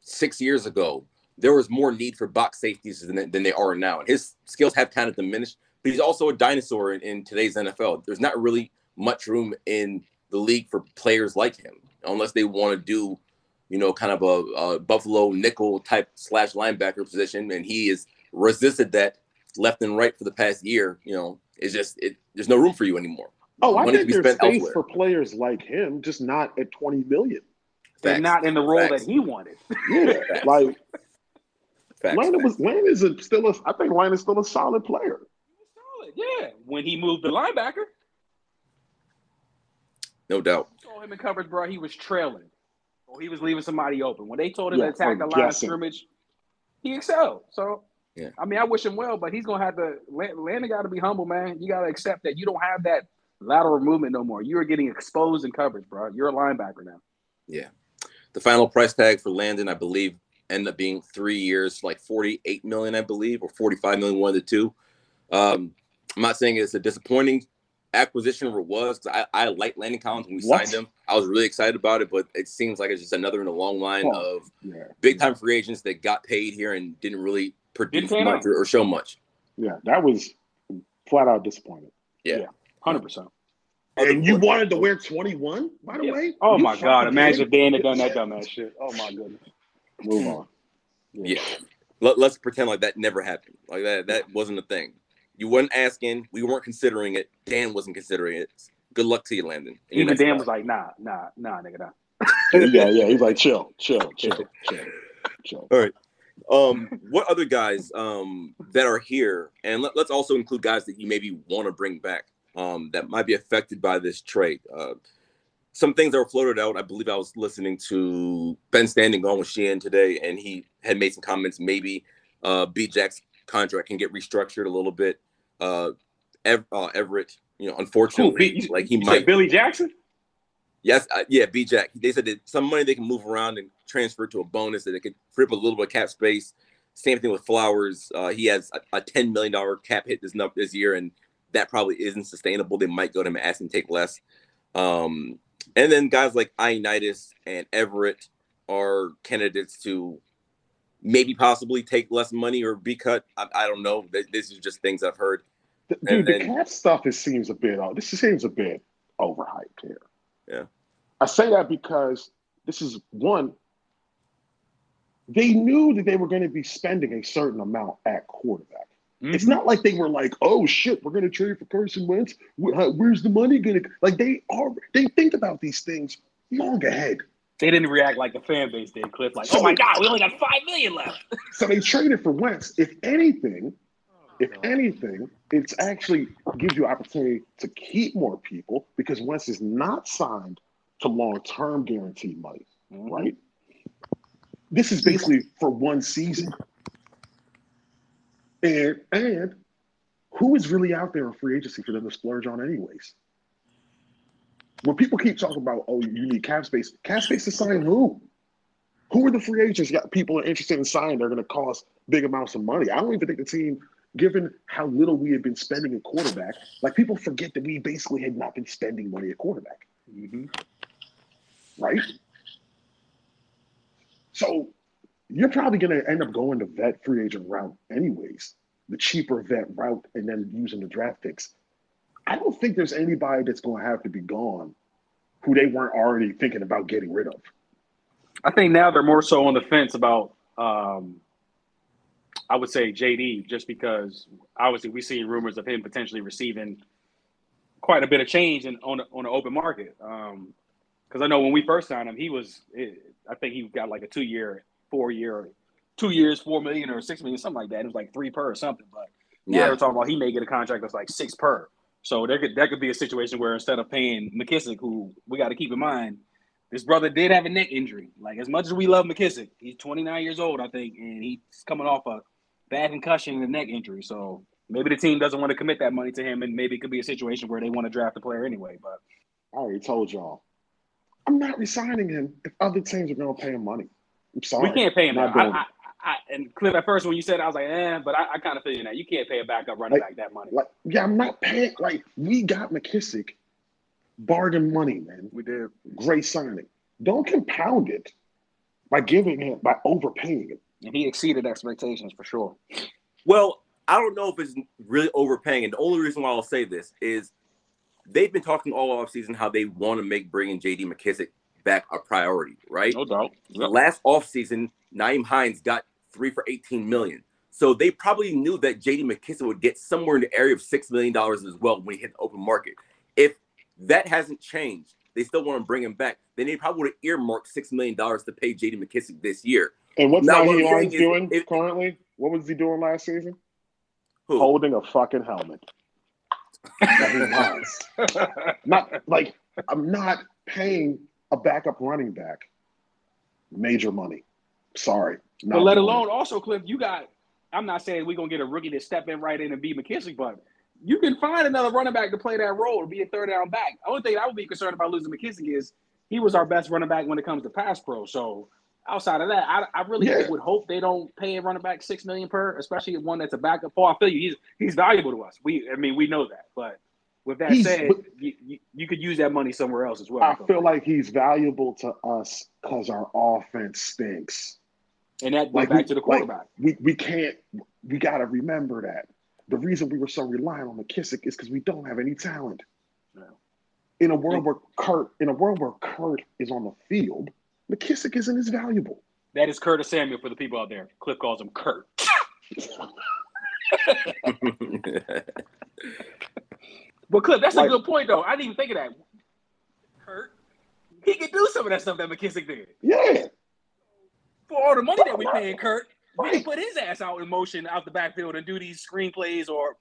six years ago, there was more need for box safeties than, than they are now. And his skills have kind of diminished, but he's also a dinosaur in, in today's NFL. There's not really much room in the league for players like him, unless they want to do, you know, kind of a, a Buffalo nickel type slash linebacker position. And he has resisted that left and right for the past year, you know, it's just it, there's no room for you anymore. Oh, I Money think to there's space elsewhere. for players like him, just not at 20 million. They're Facts. not in the role Facts. that he wanted. Yeah, Facts. like Facts, Landon was Landon is a, still a. I think Landon's still a solid player. Solid, yeah. When he moved to linebacker, no doubt. told him in coverage, bro, he was trailing. Or he was leaving somebody open. When they told him Yeah, to attack or the line of scrimmage, he excelled. So, Yeah. I mean, I wish him well, but he's gonna have to. Lan- Landon got to be humble, man. You got to accept that you don't have that lateral movement no more. You are getting exposed in coverage, bro. You're a linebacker now. Yeah. The final price tag for Landon, I believe, ended up being three years, like 48 million, I believe, or 45 million, one of the two. Um, I'm not saying it's a disappointing acquisition or it was because I, I like Landon Collins when we What? signed him. I was really excited about it, but it seems like it's just another in a long line Oh. of Yeah, big time free agents that got paid here and didn't really produce Didn't much or, or show much. yeah, that was flat out disappointed. Hundred percent. And you wanted to wear 21, by the Yeah. way? Oh You my God! Imagine if Dan had done that dumbass shit. Oh my goodness. Move on. Yeah. Let, let's pretend like that never happened. Like that that wasn't a thing. You weren't asking. We weren't considering it. Dan wasn't considering it. Good luck to you, Landon. And Even Dan spot. was like, "Nah, nah, nah, nigga, nah." yeah, yeah. He's like, chill, chill, chill, chill, chill. All right. Um, what other guys um, that are here, and let, us also include guys that you maybe want to bring back um, that might be affected by this trade. Uh, some things that were floated out. I believe I was listening to Ben Standig on with Sheehan today, and he had made some comments. Maybe uh, B Jack's contract can get restructured a little bit. Uh, Ev- uh, Everett, you know, unfortunately, B- like he might. Billy Jackson. Yes, uh, yeah, B Jack. They said that some money they can move around and transfer to a bonus that they could free up a little bit of cap space. Same thing with Flowers. Uh, he has a, a ten million dollar cap hit this this year, and that probably isn't sustainable. They might go to him and ask him to take less. Um, and then guys like Ioannidis and Everett are candidates to maybe possibly take less money or be cut. I, I don't know. This is just things I've heard. Dude, And the cap stuff it seems a bit. uh, This seems a bit overhyped here. Yeah. I say that because this is one. They knew that they were going to be spending a certain amount at quarterback. It's Mm-hmm. not like they were like, "Oh shit, we're going to trade for Carson Wentz. Wh- Where's the money going to?" Like they are. They think about these things long ahead. They didn't react like the fan base did. Cliff, like, So- "Oh my God, we only got five million left." So they traded for Wentz. If anything, if anything, it's actually gives you opportunity to keep more people because Wentz is not signed to long-term guaranteed money, Mhm. right? This is basically for one season. And and who is really out there in free agency for them to splurge on anyways? When people keep talking about, oh, you need cap space, cap space to sign who? Who are the free agents that people are interested in signing? They're going to cost big amounts of money. I don't even think the team, given how little we had been spending at quarterback, like people forget that we basically had not been spending money at quarterback, Mhm. right? So you're probably going to end up going the vet free agent route anyways, the cheaper vet route, and then using the draft picks. I don't think there's anybody that's going to have to be gone who they weren't already thinking about getting rid of. I think now they're more so on the fence about, um, I would say JD, just because obviously we've seen rumors of him potentially receiving quite a bit of change in, on on the open market. Because I know when we first signed him, he was, I think he got like a two year, four year, two years, four million or six million, something like that. It was like three per or something. But now Yeah. they're talking about he may get a contract that's like six per. So there could that could be a situation where instead of paying McKissic, who we got to keep in mind, this brother did have a neck injury. Like as much as we love McKissic, he's 29 years old, I think, and he's coming off a bad concussion and a neck injury. So maybe the team doesn't want to commit that money to him, and maybe it could be a situation where they want to draft the player anyway. But I already told y'all. I'm not resigning him if other teams are going to pay him money. I'm sorry. we can't pay him. Not Now. I, I, I, and Cliff, at first when you said, it, I was like, eh, but I, I kind of feel you now. You can't pay a backup running Like- back that money. Like, yeah, I'm not paying. Like, we got McKissic, bargain money, man. We did. Great signing. Don't compound it by giving him by overpaying him. And he exceeded expectations for sure. Well, I don't know if it's really overpaying. And the only reason why I'll say this is they've been talking all offseason how they want to make bringing JD McKissic back a priority, right? No doubt. Last offseason, Nyheim Hines got three for 18 million. So they probably knew that JD McKissic would get somewhere in the area of $6 million as well when he hit the open market. If that hasn't changed, they still want to bring him back, then they probably would have earmarked $6 million to pay JD McKissic this year. And what's Now, what Nyheim I'm saying Hines doing if- currently? What was he doing last season? Who? Holding a fucking helmet. Nyheim Hines. Not like I'm not paying a backup running back major money. Sorry. But let alone also, Cliff, you got. I'm not saying we're gonna get a rookie to step in right in and be McKissic, but you can find another running back to play that role to be a third down back. The only thing I would be concerned about losing McKissic is he was our best running back when it comes to pass pro. So outside of that, I, I really Yeah. would hope they don't pay a running back six million per, especially one that's a backup. Paul, I feel you. He's he's valuable to us. We, I mean, we know that. But with that He's- said, you, you, you could use that money somewhere else as well. I feel like he's valuable to us because our offense stinks. and that goes like back we- to the like- quarterback. We we can't we gotta remember that. The reason we were so reliant on McKissic is because we don't have any talent. Yeah. In a world where Kurt in a world where Kurt is on the field, McKissic isn't as valuable. That is Curtis Samuel for the people out there. Cliff calls him Kurt. But Cliff, that's Like- a good point though. I didn't even think of that. Kurt, he could do some of that stuff that McKissic did. Yeah. For all the money that we paying Kurt, we Right. can put his ass out in motion out the backfield and do these screenplays or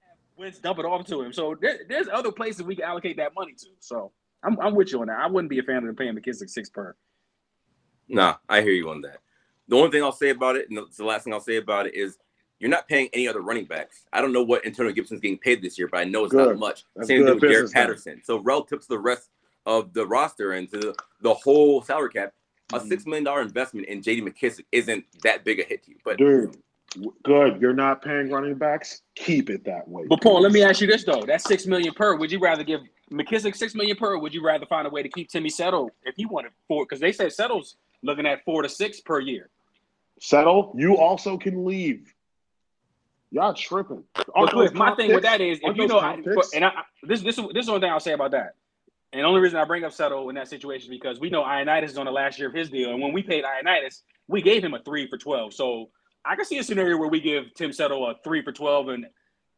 have Wentz dump it off to him. So there, there's other places we can allocate that money to. So I'm, I'm with you on that. I wouldn't be a fan of them paying McKissic six per. Nah, I hear you on that. The only thing I'll say about it, and the last thing I'll say about it, is you're not paying any other running backs. I don't know what Antonio Gibson's getting paid this year, but I know it's not much. That's Same thing with Derek business, man. Patterson. So relative to the rest of the roster and to the, the whole salary cap, a Mm-hmm. six million dollar investment in JD McKissic isn't that big a hit to you. But Dude, good. You're not paying running backs. Keep it that way. But Paul, let me ask you this though: that's six million per. Would you rather give McKissic six million per? Or would you rather find a way to keep Timmy Settle if he wanted four? Because they said Settle's looking at four to six per year. Settle. You also can leave. Y'all tripping. But those my thing with that is, if you know, I, and I, this this this is the only thing I'll say about that. And the only reason I bring up Settle in that situation is because we know Ioannidis is on the last year of his deal, and when we paid Ioannidis, we gave him a three for twelve. So I can see a scenario where we give Tim Settle a three for twelve, and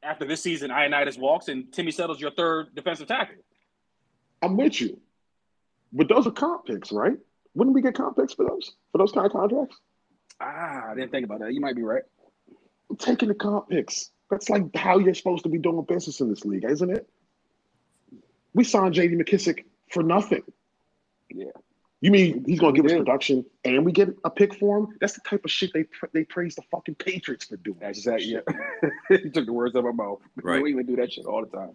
after this season, Ioannidis walks, and Timmy Settle's your third defensive tackle. I'm with you. But those are comp picks, right? Wouldn't we get comp picks for those? For those kind of contracts? Ah, I didn't think about that. You might be right. I'm taking the comp picks. That's like how you're supposed to be doing business in this league, isn't it? We signed JD McKissic for nothing. Yeah. You mean he's going We to give us production and we get a pick for him? That's the type of shit they they praise the fucking Patriots for doing. That's exactly. Yeah. you took the words out of my mouth. Right. We even do that shit all the time.